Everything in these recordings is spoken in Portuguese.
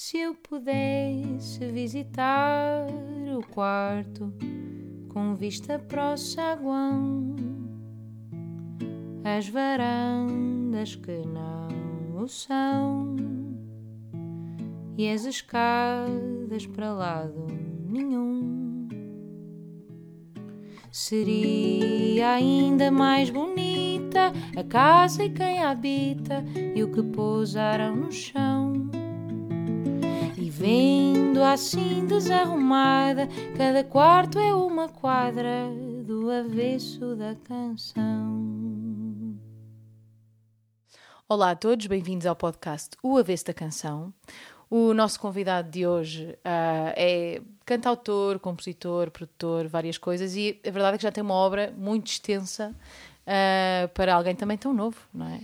Se eu pudesse visitar o quarto com vista para o saguão, as varandas que não o são e as escadas para lado nenhum. Seria ainda mais bonita a casa e quem a habita e o que pousaram no chão. Vendo assim desarrumada, cada quarto é uma quadra do avesso da canção. Olá a todos, bem-vindos ao podcast O Avesso da Canção. O nosso convidado de hoje uh, é cantautor, compositor, produtor, várias coisas, e a verdade é que já tem uma obra muito extensa uh, para alguém também tão novo, não é?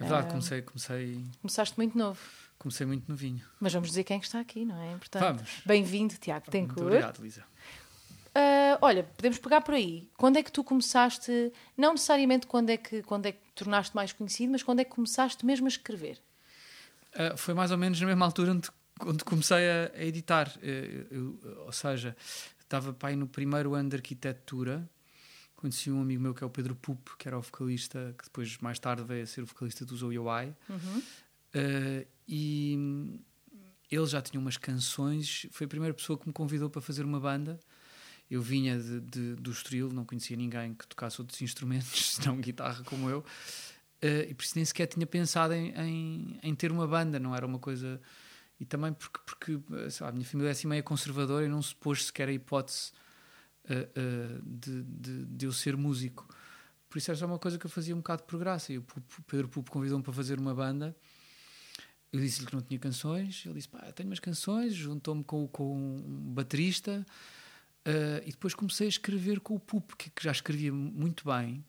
É verdade, comecei, comecei. Começaste muito novo. Comecei muito novinho. Mas vamos dizer quem é está aqui, não é? Portanto, vamos. Bem-vindo, Tiago Muito obrigado, Lisa. Uh, olha, podemos pegar por aí. Quando é que tu começaste, não necessariamente quando é que, quando é que tornaste mais conhecido, mas quando é que começaste mesmo a escrever? Uh, foi mais ou menos na mesma altura onde, onde comecei a, a editar. Uh, eu, ou seja, estava pai no primeiro ano de arquitetura. Conheci um amigo meu que é o Pedro Pup, que era o vocalista, que depois, mais tarde, veio a ser o vocalista do Zoe. Uhum. Uh, e ele já tinha umas canções. Foi a primeira pessoa que me convidou para fazer uma banda. Eu vinha de, de, do Estoril, não conhecia ninguém que tocasse outros instrumentos, senão guitarra como eu. Uh, e por isso nem sequer tinha pensado em, em, em, ter uma banda, não era uma coisa. E também porque, porque lá, a minha família é assim meio conservadora e não se pôs sequer a hipótese uh, uh, de, de, de, eu ser músico. Por isso era só uma coisa que eu fazia um bocado por graça. E o Pedro Pupo convidou-me para fazer uma banda. Eu disse-lhe que não tinha canções. Ele disse: pá, tenho umas canções. Juntou-me com, com um baterista. e depois comecei a escrever com o Pupo, que, que já escrevia muito bem.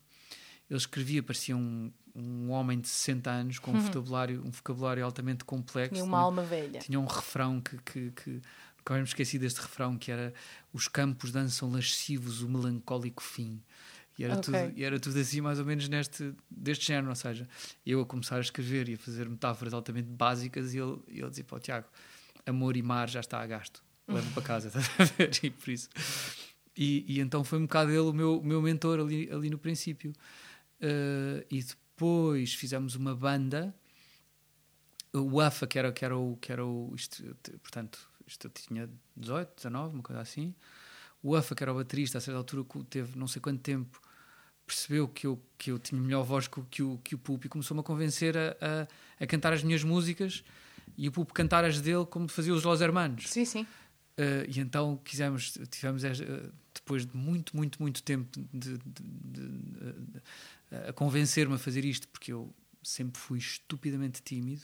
Ele escrevia, parecia um, um homem de 60 anos com um, vocabulário, um vocabulário altamente complexo. Tinha uma alma velha. Tinha um refrão que, que, que nunca me esqueci deste refrão que era os campos dançam lascivos o melancólico fim. E era, Ok. tudo, e era tudo assim mais ou menos neste, deste género, ou seja, eu a começar a escrever e a fazer metáforas altamente básicas e ele, ele dizia, pá, Tiago, amor e mar já está a gasto, leva para casa, estás a ver? E por isso... E, e então foi um bocado ele o meu, o meu mentor ali, ali no princípio. Uh, e depois fizemos uma banda, o UFA, que era, que era o. Que era o isto, portanto, isto eu tinha 18, 19, uma coisa assim. O UFA, que era o baterista, a certa altura teve não sei quanto tempo, percebeu que eu, que eu tinha melhor voz que, que o, que o Pupo e começou-me a convencer a, a, a, cantar as minhas músicas e o Pupo cantar as dele como fazia os Los Hermanos. Sim, sim. Uh, e então quisemos, tivemos uh, depois de muito, muito, muito tempo de, de, de, a convencer-me a fazer isto, porque eu sempre fui estupidamente tímido.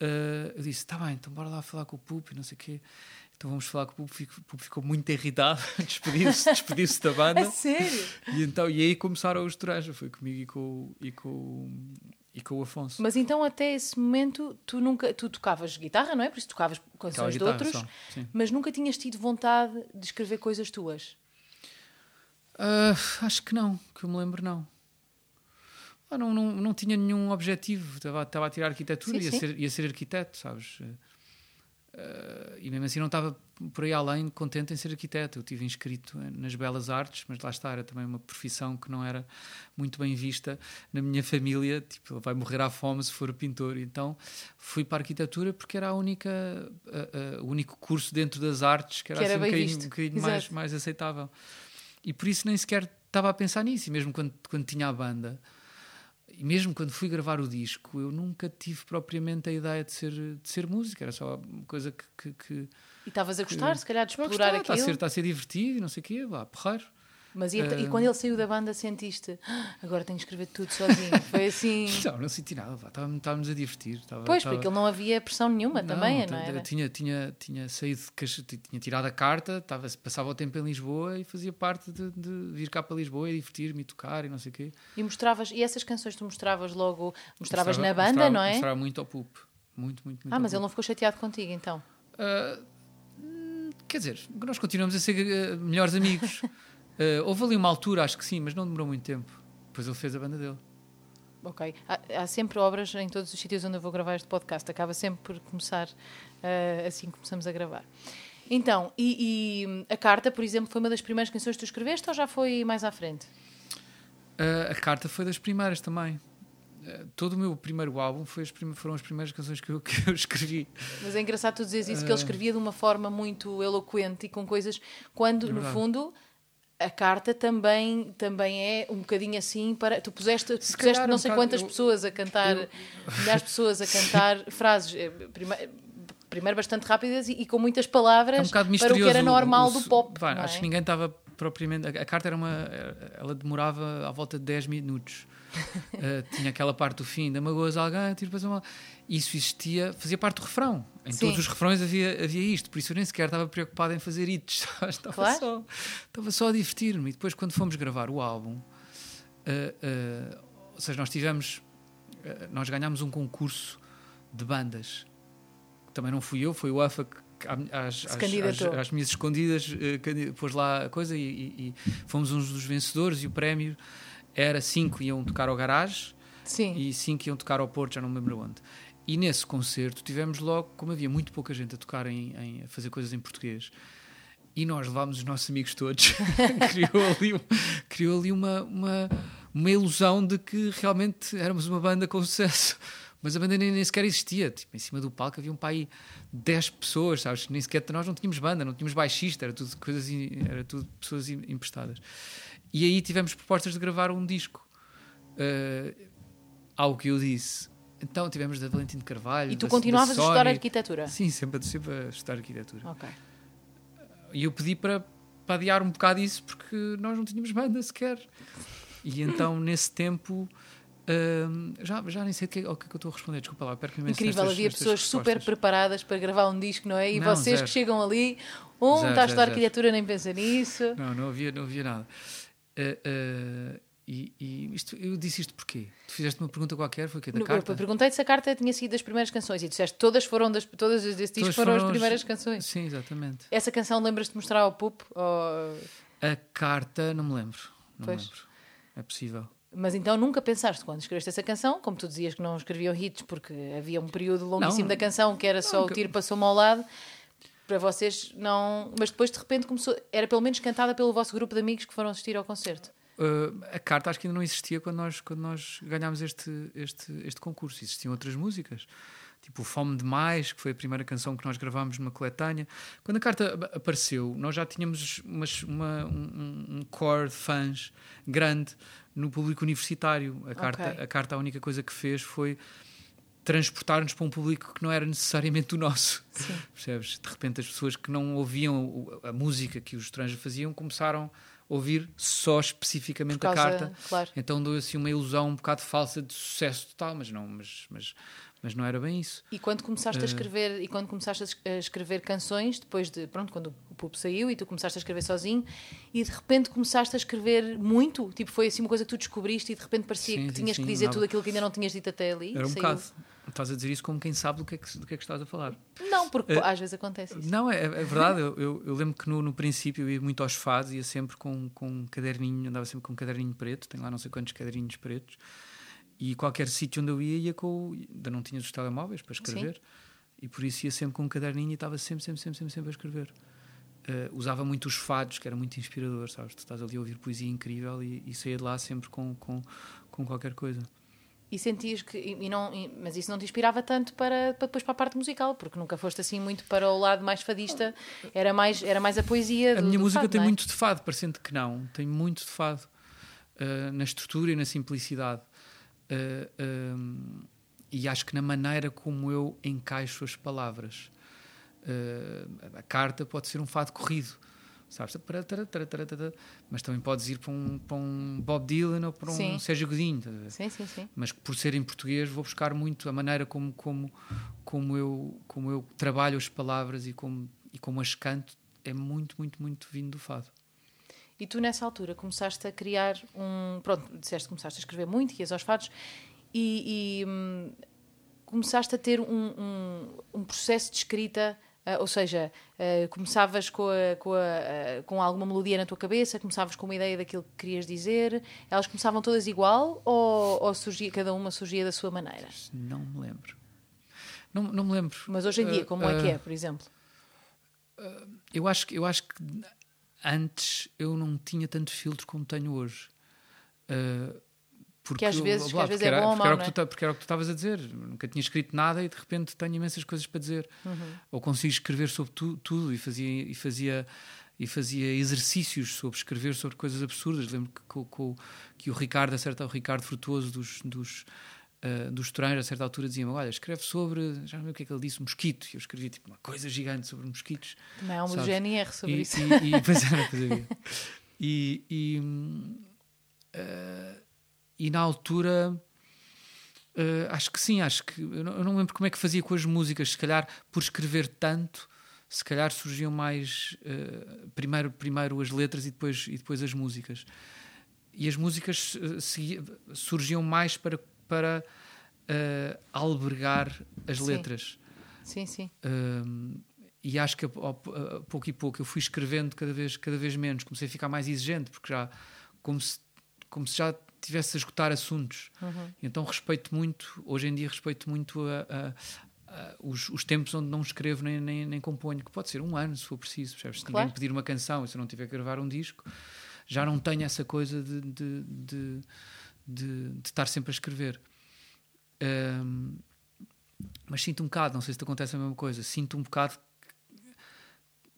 Uh, eu disse: tá bem, então bora lá falar com o Pup e não sei o quê. Então vamos falar com o Pup. O Pup ficou muito irritado, despediu-se despediu da banda. A sério? E, então, e aí começaram os Toranja, foi comigo e com, e com, e com o Afonso. Mas então até esse momento tu nunca tu tocavas guitarra, não é? Por isso tocavas canções de outros, só, mas nunca tinhas tido vontade de escrever coisas tuas? Uh, acho que não, que eu me lembro não. Ah, não, não, não tinha nenhum objetivo, estava, estava a tirar arquitetura, sim, ia, sim. Ser, ia ser arquiteto, sabes? Uh, e mesmo assim não estava por aí além contente em ser arquiteto. Eu tive inscrito nas belas artes, mas lá está, era também uma profissão que não era muito bem vista na minha família. Tipo, vai morrer à fome se for pintor. Então fui para a arquitetura porque era a única, a, a, o único curso dentro das artes que era, que era assim, um bocadinho, um bocadinho mais, mais aceitável. E por isso nem sequer estava a pensar nisso. E mesmo quando, quando tinha a banda, e mesmo quando fui gravar o disco, eu nunca tive propriamente a ideia de ser, de ser música. Era só uma coisa que. que, que E estavas a gostar, se calhar, de explorar gostar, está, a aquilo. ser, está a ser divertido e não sei o quê, vá, porreiro. Mas e, e quando ele saiu da banda sentiste "Ah, agora tenho que escrever tudo sozinho? Foi assim. Não, não senti nada, estávamos, a divertir. Estava, Pois, estava... porque ele não havia pressão nenhuma também, não t- era? Tinha, tinha, tinha saído, de tinha tirado a carta, estava, passava o tempo em Lisboa e fazia parte de, de vir cá para Lisboa e divertir-me e tocar e não sei o quê. E mostravas, e essas canções tu mostravas logo, mostravas Mostrava- na banda, mostrava- não é? Mostrava muito ao Pup. Muito, muito, muito. Ah, mas ele não ficou chateado contigo então. Hum, quer dizer, nós continuamos a ser ah, melhores amigos. Ah, houve ali uma altura, acho que sim, mas não demorou muito tempo. Depois ele fez a banda dele. Ok. Há, há, sempre obras em todos os sítios onde eu vou gravar este podcast. Acaba sempre por começar uh, assim que começamos a gravar. Então, e, e, a carta, por exemplo, foi uma das primeiras canções que tu escreveste ou já foi mais à frente? Uh, a carta foi das primeiras também. Uh, todo o meu primeiro álbum foi as foram as primeiras canções que eu, que eu escrevi. Mas é engraçado tu dizeres isso, que ele escrevia de uma forma muito eloquente e com coisas, quando, é no fundo a carta também, também é um bocadinho assim para. Tu puseste, tu puseste não sei quantas eu, pessoas a cantar, eu... milhares de pessoas a cantar frases. Eh, primeiro, primeiro bastante rápidas e, e, com muitas palavras é um para o que era normal o, o, do pop. Vai, é? Acho que ninguém estava propriamente. A, a, carta era uma. Ela demorava à volta de 10 minutos. Uh, tinha aquela parte do fim, da magoas alguém, tiro para uma. Isso existia, fazia parte do refrão. Em Sim. todos os refrões havia, havia isto, por isso eu nem sequer estava preocupado em fazer hits, estava, claro. só, estava só a divertir-me. E depois, quando fomos gravar o álbum, uh, uh, ou seja, nós tivemos, nós ganhámos um concurso de bandas. Também não fui eu, foi o AFA que às, às, às, às, minhas escondidas, uh, pôs lá a coisa e, e, e, fomos uns dos vencedores e o prémio era cinco iam tocar ao garage Sim. e cinco iam tocar ao Porto, já não me lembro onde. E nesse concerto tivemos logo, como havia muito pouca gente a tocar em, em a fazer coisas em português, e nós levámos os nossos amigos todos, criou ali, criou ali uma, uma, uma ilusão de que realmente éramos uma banda com sucesso. Mas a banda nem, nem sequer existia. Tipo, em cima do palco havia um pai 10 pessoas, sabes? Nem sequer nós não tínhamos banda, não tínhamos baixista, era tudo, coisas, era tudo pessoas emprestadas. E aí tivemos propostas de gravar um disco. Uh, algo que eu disse. Então tivemos da Valentim de Carvalho. E tu da, continuavas da a estudar arquitetura? Sim, sempre, sempre a estudar arquitetura. Ok. E eu pedi para, para adiar um bocado isso porque nós não tínhamos banda sequer. E então, nesse tempo. Uh, já, já nem sei o que, o que, é que eu estou a responder, desculpa lá, perco Incrível, havia pessoas super preparadas para gravar um disco, não é? E não, vocês zero. que chegam ali, um zero, está a estudar arquitetura, nem pensa nisso. Não, não havia, não havia nada. Uh, uh, e, e isto, eu disse isto porquê? Tu fizeste uma pergunta qualquer, foi que da carta? Eu perguntei se a carta tinha sido das primeiras canções e disseste todas foram das todas as desse disco foram, foram, as primeiras canções. Sim, exatamente. Essa canção lembras-te de mostrar ao Pup? Ou... A carta, não me lembro. Não pois. me lembro. É possível. Mas então nunca pensaste, quando escreveste essa canção, como tu dizias que não escreviam hits porque havia um período longuíssimo não, da canção que era só não, o tiro passou-me ao lado, para vocês não. Mas depois de repente começou. Era pelo menos cantada pelo vosso grupo de amigos que foram assistir ao concerto. Uh, a carta acho que ainda não existia quando nós, quando nós ganhámos este, este, este concurso. Existiam outras músicas, tipo Fome Demais, que foi a primeira canção que nós gravámos numa coletânea. Quando a carta apareceu, nós já tínhamos umas, uma, um, um core de fãs grande no público universitário. A carta, okay. a carta, a única coisa que fez foi transportar-nos para um público que não era necessariamente o nosso. Sim. Percebes? De repente, as pessoas que não ouviam a música que os estrangeiros faziam começaram ouvir só especificamente causa, a carta. Claro. Então deu assim uma ilusão um bocado falsa de sucesso total, mas não, mas, mas, mas não era bem isso. E quando começaste uh, a eh, escrever e quando começaste a escrever canções, depois de pronto, quando o Pup saiu e tu começaste a escrever sozinho, e de repente começaste a escrever muito, tipo foi assim uma coisa que tu descobriste e de repente parecia sim, que tinhas sim, que dizer tudo aquilo que ainda não tinhas dito até ali. Era um saiu. bocado. Estás a dizer isso como quem sabe do que é que, do que, é que estás a falar. Não, porque uh, às vezes acontece isso. Não, é, é verdade. eu, eu, eu, lembro que no, no princípio eu ia muito aos fados, ia sempre com, com um caderninho, andava sempre com um caderninho preto, tenho lá não sei quantos caderninhos pretos, e qualquer sítio onde eu ia, ia com. Ainda não tinha os telemóveis para escrever, Sim. e por isso ia sempre com um caderninho e estava sempre, sempre, sempre, sempre, sempre a escrever. Uh, usava muito os fados, que era muito inspirador, sabes? Tu estás ali a ouvir poesia incrível e, e saía de lá sempre com, com, com qualquer coisa. E sentias que. E não, e, mas isso não te inspirava tanto para, para, depois para a parte musical, porque nunca foste assim muito para o lado mais fadista, era mais, era mais a poesia. A do, minha do música fado, tem é? muito de fado, parecendo que não, tem muito de fado uh, na estrutura e na simplicidade. Uh, um, e acho que na maneira como eu encaixo as palavras. Uh, a carta pode ser um fado corrido sabes? Mas também podes ir para um, para um Bob Dylan ou para um sim. Sérgio Godinho. Sim, sim, sim. Mas por ser em português vou buscar muito a maneira como, como, como, eu, como eu trabalho as palavras e como, e como as canto é muito, muito, muito vindo do fado. E tu nessa altura começaste a criar um... Pronto, disseste que começaste a escrever muito, e aos fados, e, e hum, começaste a ter um, um, um processo de escrita Uh, ou seja, uh, começavas com, a, com, a, uh, com alguma melodia na tua cabeça, começavas com uma ideia daquilo que querias dizer, elas começavam todas igual ou, ou surgia, cada uma surgia da sua maneira? Não me lembro. Não, não me lembro. Mas hoje em dia, como é que é, por exemplo? eu, acho eu acho que antes eu não tinha tanto filtro como tenho hoje. porque às vezes, lá, às vezes é era, bom ou mau, era, é? porque era o que tu estavas a dizer. Nunca tinha escrito nada e de repente tenho imensas coisas para dizer. Uhum. Ou consigo escrever sobre tu, tudo e fazia, e, fazia, e fazia exercícios sobre escrever sobre coisas absurdas. Lembro que, que, que o Ricardo, a certa, o Ricardo Frutuoso dos, dos, uh, dos Estranhos, a certa altura dizia-me: Olha, escreve sobre, já não sei o que é que ele disse, mosquito. E eu escrevi tipo uma coisa gigante sobre mosquitos. Também há um do GNR sobre e, isso. E, e, pois era, pois havia. E. e uh, e na altura uh, acho que sim, acho que eu não, eu não, lembro como é que fazia com as músicas, se calhar por escrever tanto, se calhar surgiam mais uh, primeiro, primeiro as letras e depois, e depois as músicas. E as músicas uh, surgiam mais para, para albergar as sim. letras. Sim, sim. e acho que a, a, a pouco e pouco eu fui escrevendo cada vez, cada vez menos, comecei a ficar mais exigente, porque já como se, como se já tivesse a esgotar assuntos. Uhum. Então respeito muito, hoje em dia respeito muito a, os, os, tempos onde não escrevo nem, nem, nem, componho, que pode ser um ano se for preciso. Percebes? Se claro. ninguém pedir uma canção e se eu não tiver que gravar um disco, já não tenho essa coisa de, de, de, de, de estar sempre a escrever. Um, mas sinto um bocado, não sei se te acontece a mesma coisa, sinto um bocado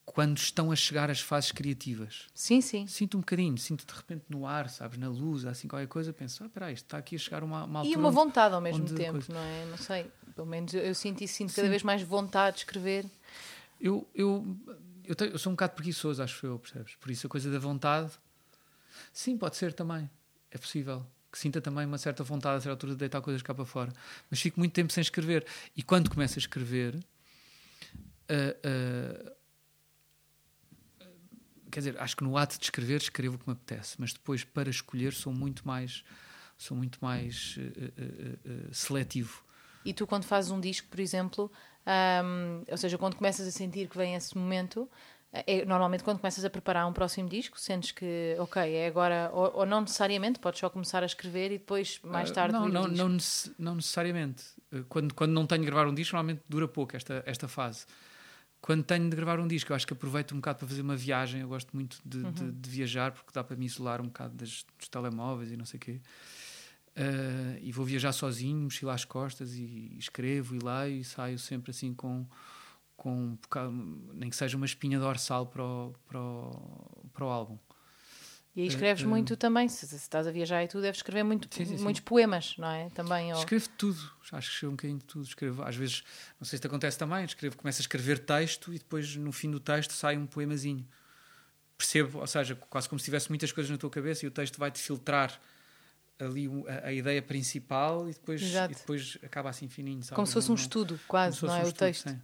quando estão a chegar as fases criativas. Sim, sim. Sinto um bocadinho, sinto de repente no ar, sabes, na luz, assim qualquer coisa, penso, ah, peraí, isto está aqui a chegar uma, uma altura. E uma vontade ao mesmo tempo, coisa... não é? Não sei, pelo menos eu, eu sinto isso, sinto cada vez mais vontade de escrever. Eu, eu, eu, tenho, eu, sou um bocado preguiçoso, acho eu, percebes? Por isso a coisa da vontade, sim, pode ser também, é possível. Que sinta também uma certa vontade a certa altura de deitar coisas cá para fora. Mas fico muito tempo sem escrever. E quando começo a escrever. Uh, uh, quer dizer, acho que no ato de escrever escrevo o que me apetece, mas depois para escolher sou muito mais sou muito mais uh, uh, uh, seletivo. E tu quando fazes um disco, por exemplo, um, ou seja, quando começas a sentir que vem esse momento, é, normalmente quando começas a preparar um próximo disco, sentes que, ok, é agora, ou, ou não necessariamente, podes só começar a escrever e depois mais ah, tarde. não, não, não, não, necessariamente. Quando, quando não tenho de gravar um disco, normalmente dura pouco esta, esta fase quando tenho de gravar um disco, eu acho que aproveito um bocado para fazer uma viagem. Eu gosto muito de, uhum. de, de viajar porque dá para me isolar um bocado das, dos telemóveis e não sei o quê. Uh, e vou viajar sozinho, mochila às costas e escrevo e leio e saio sempre assim com, com um bocado, nem que seja uma espinha dorsal para o, para o, para o álbum. E aí escreves uh, muito também, se, se, estás a viajar e tu deves escrever muito, sim, sim, muitos sim. poemas, não é? Também, ou... Escrevo tudo, acho que escrevo um bocadinho de tudo. Escrevo, às vezes, não sei se te acontece também, escrevo, começo a escrever texto e depois no fim do texto sai um poemazinho. Percebo, ou seja, quase como se tivesse muitas coisas na tua cabeça e o texto vai-te filtrar ali a, a, ideia principal e depois, e depois acaba assim fininho. Sabe? Como se fosse um estudo, quase, não é? Um o estudo, texto. Sim.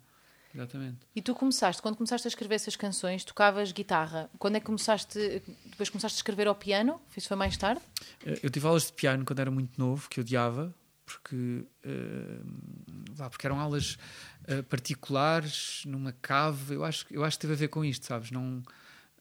Exatamente. E tu começaste, quando começaste a escrever essas canções, tocavas guitarra. Quando é que começaste, depois começaste a escrever ao piano? Isso foi mais tarde? Eh, eu tive aulas de piano quando era muito novo, que odiava, porque, uh, porque eram aulas uh, particulares, numa cave. Eu acho, eu acho que teve a ver com isto, sabes? Não,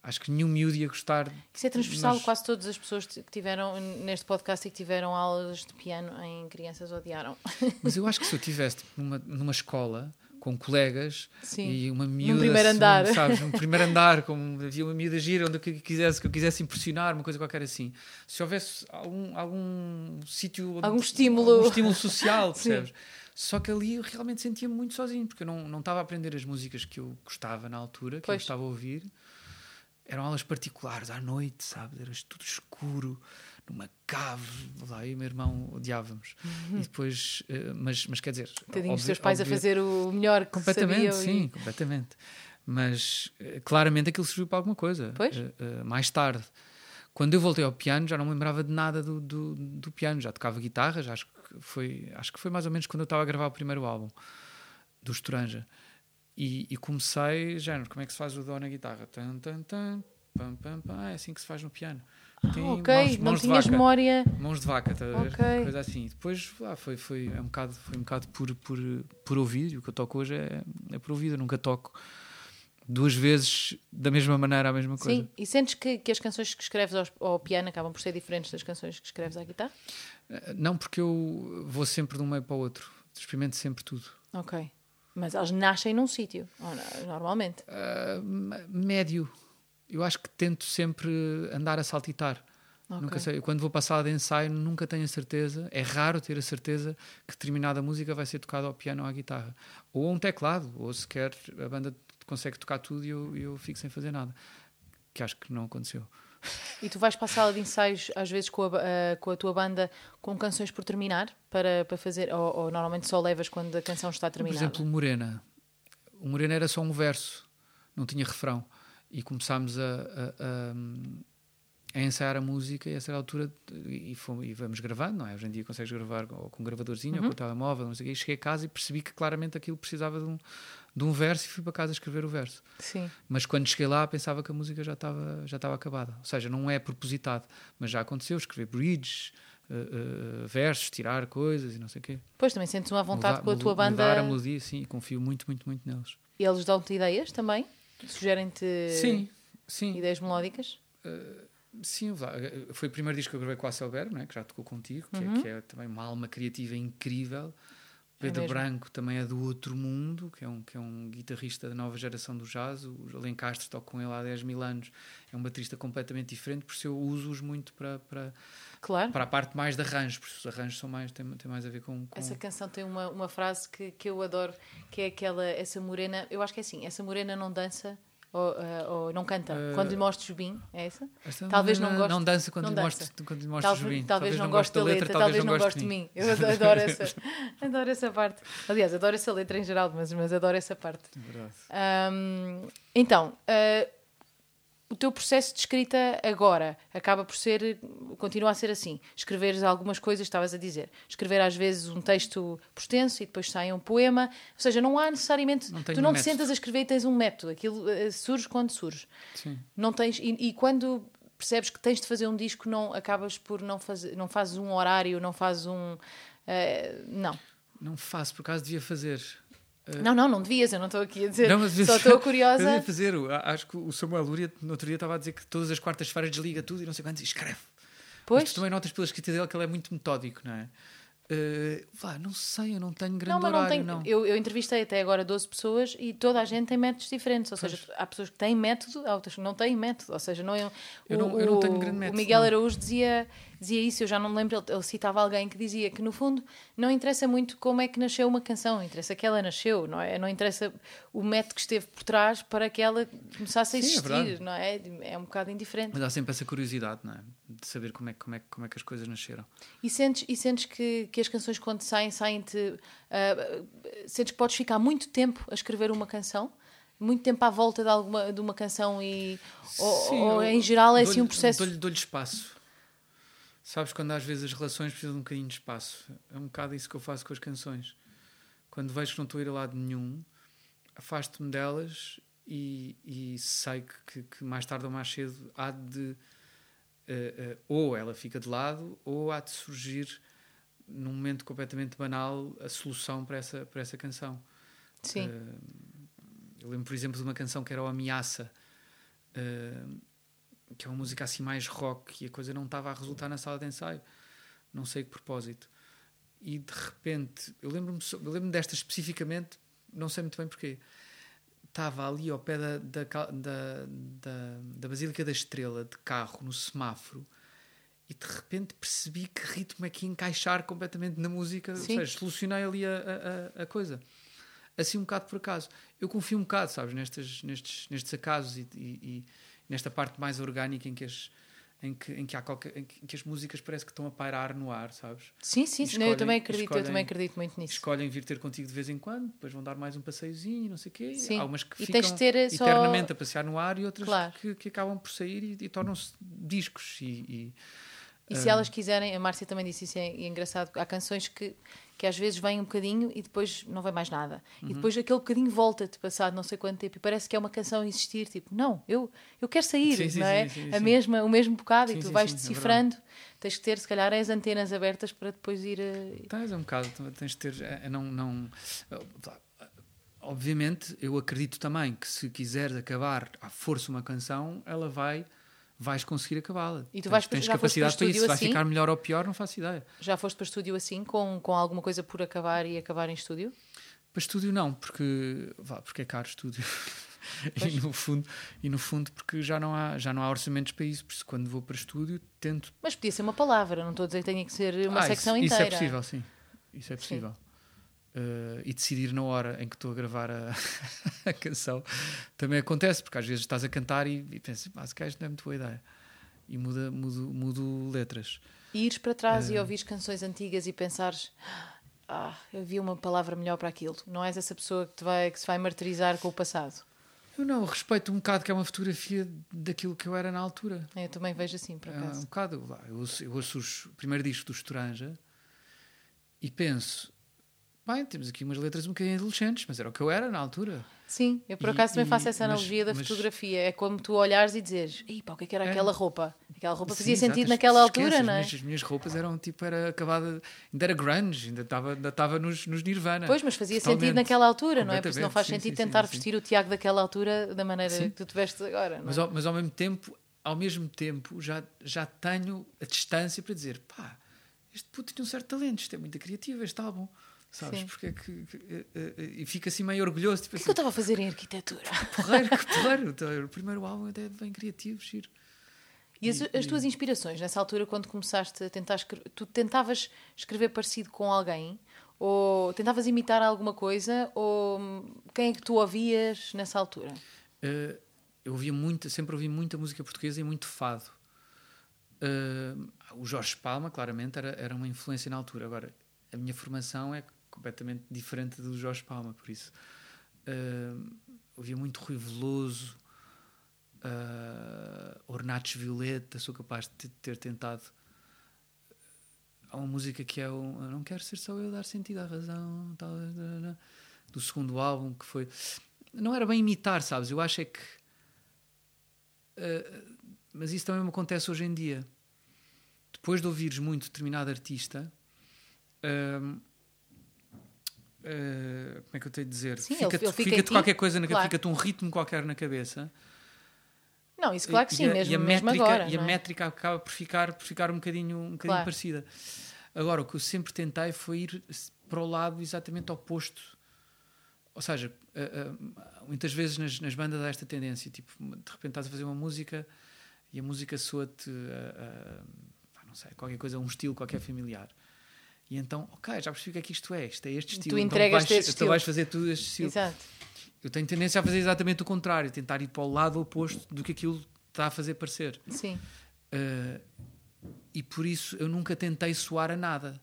acho que nenhum miúdo ia gostar. Isso é transversal, mas... quase todas as pessoas que tiveram neste podcast e que tiveram aulas de piano em crianças odiaram. Mas eu acho que se eu tivesse numa, numa escola com colegas Sim. e uma miúda. No primeiro assim, andar. Sabes, no primeiro andar, como havia uma miúda gira onde eu quisesse, que eu quisesse impressionar, uma coisa qualquer assim. Se houvesse algum, algum sítio. Algum estímulo. Algum estímulo social, percebes? Só que ali eu realmente sentia-me muito sozinho, porque eu não, não estava a aprender as músicas que eu gostava na altura, que pois. eu estava a ouvir. Eram aulas particulares, à noite, sabe? Era tudo escuro numa cave, lá e o meu irmão odiávamos. Uhum. E depois, uh, mas, mas quer dizer. Tadinhos os teus pais óbvio, a fazer o melhor que Completamente, sabiam sim, e... completamente. Mas uh, claramente aquilo serviu para alguma coisa. Pois? Uh, mais tarde. Quando eu voltei ao piano, já não me lembrava de nada do, do, do piano, já tocava guitarra, já acho que foi, acho que foi mais ou menos quando eu estava a gravar o primeiro álbum do Estoranja. E, e comecei, género, como é que se faz o dó na guitarra? Tan, tan, tan, pam, pam, pam, é assim que se faz no piano tem Ah, ok, mãos, não mãos de tinhas vaca. memória. Mãos de vaca, estás a ver? Coisa assim. Depois lá, foi, foi, é um bocado, foi um bocado por, por, por ouvido. E o que eu toco hoje é, é por ouvido. Eu nunca toco duas vezes da mesma maneira a mesma coisa. Sim, e sentes que, que as canções que escreves ao, ao piano acabam por ser diferentes das canções que escreves à guitarra? Eh, Não porque eu vou sempre de um meio para o outro. Experimento sempre tudo. Ok. Mas elas nascem num sítio, normalmente. Ah, m- médio. Eu acho que tento sempre andar a saltitar. Ok. Nunca sei. Quando vou para a sala de ensaio, nunca tenho a certeza. É raro ter a certeza que determinada música vai ser tocada ao piano ou à guitarra. Ou a um teclado, ou sequer a banda consegue tocar tudo e eu, eu fico sem fazer nada. Que acho que não aconteceu. E tu vais para a sala de ensaios, às vezes com a, ah, com a tua banda, com canções por terminar, para, para fazer, ou, ou normalmente só levas quando a canção está Por terminada? exemplo, o Morena. O Morena era só um verso, não tinha refrão. E começámos a, a- a- a ensaiar a música e a certa altura e, fomos, e vamos gravando, não é? Hoje em dia consegues gravar ou com um gravadorzinho ou com o telemóvel, não sei o quê. E cheguei a casa e percebi que claramente aquilo precisava de um, de um verso e fui para casa escrever o verso. Sim. Mas quando cheguei lá pensava que a música já estava, já estava acabada. Ou seja, não é propositado, mas já aconteceu escrever bridges, eh, eh, versos, tirar coisas e não sei o quê. Pois também sentes uma vontade Mudar- com a tua mudar banda. a melodia, sim, confio muito, muito, muito neles. E eles dão-te ideias também? Sugerem-te Sim, sim. ideias melódicas? Sim, vá. foi o primeiro disco que eu gravei com a Selber, não é? que já tocou contigo, que, é, que é também uma alma criativa incrível. Pedro mesmo. Branco também é do outro mundo, que é, um, que é um guitarrista da nova geração do jazz. O Alencastre toca com ele há 10 mil anos. É um baterista completamente diferente, por isso eu uso-os muito para, para, Claro. para a parte mais de arranjos, porque os arranjos são mais, têm, têm mais a ver com. com... Essa canção tem uma, uma frase que, que eu adoro, que é aquela, essa morena, eu acho que é assim, essa morena não dança ou, ah, ou não canta. Ah. Quando lhe mostro o Jubim, é essa? Talvez não não, goste- não dança quando não lhe dança. mostro, quando lhe mostro o Talvez, Jubim. talvez não goste da letra, talvez não goste de mim. Eu adoro, essa, adoro essa parte. Aliás, adoro essa letra em geral, mas, mas adoro essa parte. É verdade. Ahm, então, ah, o teu processo de escrita agora acaba por ser, continua a ser assim. Escreveres algumas coisas, estavas a dizer. Escrever às vezes um texto por extenso e depois sai um poema. Ou seja, não há necessariamente. Não tu não um te método. sentas a escrever e tens um método. Aquilo ah, surge quando surge. Sim. Não tens, e, e quando percebes que tens de fazer um disco, não acabas por não fazer, não fazes um horário, não fazes um. ah, não. Não faço, por acaso devia fazer. Não, não, não devias, eu não estou aqui a dizer. Não, mas Só estou curiosa. Eu devia fazer. o- Acho que o Samuel Lúria no outro dia estava a dizer que todas as quartas-feiras desliga tudo e não sei quantos e escreve. Mas Pois. tu também notas pela escrita dele que ele é muito metódico, não é? Eh, vá, não sei, eu não tenho grande Não, mas não horário, tem. não. Eu, eu entrevistei até agora 12 pessoas e toda a gente tem métodos diferentes. Ou seja, há pessoas que têm método, há outras que não têm método. Ou seja, não é. Eu o, não- eu não tenho o- grande O método, Miguel não. Araújo dizia, dizia isso, eu já não me lembro. Ele, ele citava alguém que dizia que, no fundo, não interessa muito como é que nasceu uma canção, interessa que ela nasceu, não é? Não interessa o método que esteve por trás para que ela começasse a Sim, é existir, não é? É um bocado indiferente. Mas há sempre essa curiosidade, não é? De saber como é, que- como é, como é que as coisas nasceram. E sentes, e sentes que, que as canções, quando saem, saem-te. ah, sentes que podes ficar muito tempo a escrever uma canção? Muito tempo à volta de, alguma, de uma canção e. Ou, Sim, ou eu em geral é assim um processo. Dou-lhe dou-lhe espaço. Sabes quando às vezes as relações precisam de um bocadinho de espaço? É um bocado isso que eu faço com as canções. Quando vejo que não estou a ir a lado nenhum, afasto-me delas e, e sei que, que- mais tarde ou mais cedo há de. eh, eh, ou ela fica de lado, ou há de surgir num momento completamente banal a solução para essa, para essa canção. Sim. Eh, eu lembro, por exemplo, de uma canção que era o Ameaça, eh, que é uma música assim mais rock e a coisa não estava a resultar na sala de ensaio. Não sei que propósito. E de repente, eu lembro-me lembro desta especificamente, não sei muito bem porquê. Estava ali ao pé da, da, da, da, da Basílica da Estrela, de carro, no semáforo, e de repente percebi que ritmo é que ia encaixar completamente na música. Sim. Ou seja, solucionei ali a, a, a- coisa. Assim um bocado por acaso. Eu confio um bocado, sabes, nestes, nestes, nestes acasos e- e nesta parte mais orgânica em que as, em que, em que há qualquer, em que, as músicas parece que estão a pairar no ar, sabes? Sim, sim, E. Não, eu escolhem- também acredito, eu escolhem- também acredito muito nisso. Escolhem vir ter contigo de vez em quando, depois vão dar mais um passeiozinho, e não sei o quê. Sim. Há umas que E ficam ter só- eternamente a passear no ar e outras Claro. que, que acabam por sair e, e tornam-se discos. E, e, E se elas quiserem, a Márcia também disse isso, é, é engraçado, há canções que, que às vezes vêm um bocadinho e depois não vem mais nada. Uhum. E depois aquele bocadinho volta-te passado não sei quanto tempo e parece que é uma canção a existir, tipo, não, eu, eu quero sair, Sim, sim, não é? sim, sim, a sim. mesma, o mesmo bocado Sim, e tu sim, vais sim, é decifrando, tens que ter, se calhar, as antenas abertas para depois ir. eh, Tens um bocado, tens de ter. é, é não, não, obviamente, eu acredito também que se quiseres acabar à força uma canção, ela vai. Vais conseguir acabá-la. E tu Tens- vais- tens foste capacidade para para isso. estúdio Vai assim? ficar melhor ou pior, não faço ideia. Já foste para estúdio assim, com, com alguma coisa por acabar e acabar em estúdio? Para estúdio não, porque, vá, porque é caro estúdio. Pois. e, no fundo, e no fundo porque já não há, já não há orçamentos para isso. Por isso, quando vou para estúdio, tento. Mas podia ser uma palavra, não estou a dizer que tenha que ser uma Ah, secção isso, inteira. Isso é possível, sim. Isso é possível. Uh, e decidir na hora em que estou a gravar a, a canção também acontece, porque às vezes estás a cantar e, e pensas, ah, se calhar isto não é muito boa ideia. E muda, mudo, mudo letras. E ires para trás É. e ouvires canções antigas e pensares ah, havia uma palavra melhor para aquilo. Não és essa pessoa que, te vai, que se vai martirizar com o passado. Eu não, respeito um bocado que é uma fotografia daquilo que eu era na altura. Eu também vejo assim, por É um acaso. bocado. lá, Eu ouço, eu ouço os- o primeiro disco do Estoranja e penso, bem, temos aqui umas letras um bocadinho adolescentes, mas era o que eu era na altura. Sim, eu por E- acaso também e- faço essa mas- analogia da mas- fotografia. É como tu olhares e dizes, Ih, pá, o que é que era É. aquela roupa? Aquela roupa Sim, fazia exato, sentido as- naquela esquece, altura, as não é? Minhas, as minhas roupas eram tipo, era acabada, ainda era grunge, ainda estava ainda nos, nos Nirvana. Pois, mas fazia Totalmente. sentido naquela altura, não é? Porque não faz sim, sentido sim, tentar vestir o Tiago daquela altura da maneira que tu te vestes agora, não é? Mas ao, mas ao mesmo tempo, ao mesmo tempo, já, já tenho a distância para dizer, pá, este puto tinha um certo talento, isto é muito criativo, este álbum. Sabes? Sim. Porque é que, eh, eh, eh, e fica assim meio orgulhoso. Tipo O que é que eu assim, estava a fazer em arquitetura? porreiro, que porreiro. O primeiro álbum até é bem criativo, giro. E as, as tuas inspirações, nessa altura, quando começaste a tentar escrever, tu tentavas escrever parecido com alguém? Ou tentavas imitar alguma coisa? Ou quem é que tu ouvias nessa altura? Eh, eu ouvia muita, sempre ouvi muita música portuguesa e muito fado. Eh, o Jorge Palma, claramente, era, era uma influência na altura. Agora, a minha formação é completamente diferente do Jorge Palma, por isso. eh, ouvia muito Rui Veloso, uh, Ornatos Violeta, sou capaz de ter, tentado. Há uma música que é o Não Quero Ser Só Eu Dar Sentido à Razão, tal, do segundo álbum, que foi. Não era bem imitar, sabes? Eu acho é que. uh, mas isso também me acontece hoje em dia. Depois de ouvires muito determinado artista. um, uh, como é que eu tenho de dizer? Fica-te fica ti, qualquer coisa, na- claro. fica-te um ritmo qualquer na cabeça. Não, isso claro que sim, e a, mesmo, e a mesmo métrica, agora. E a é? métrica acaba por ficar, por ficar um bocadinho, um bocadinho Claro. parecida. Agora, o que eu sempre tentei foi ir para o lado exatamente oposto. Ou seja, ah, ah, muitas vezes nas, nas bandas há esta tendência, tipo, de repente estás a fazer uma música e a música soa-te, não sei, qualquer coisa, um estilo qualquer familiar. E então, ok, já percebi o que é que isto é, isto é este Tu estilo. então vais, esse então estilo. vais fazer tudo este estilo. Exato. Eu tenho tendência a fazer exatamente o contrário, tentar ir para o lado oposto do que aquilo está a fazer parecer. Sim. Uh, e por isso eu nunca tentei soar a nada.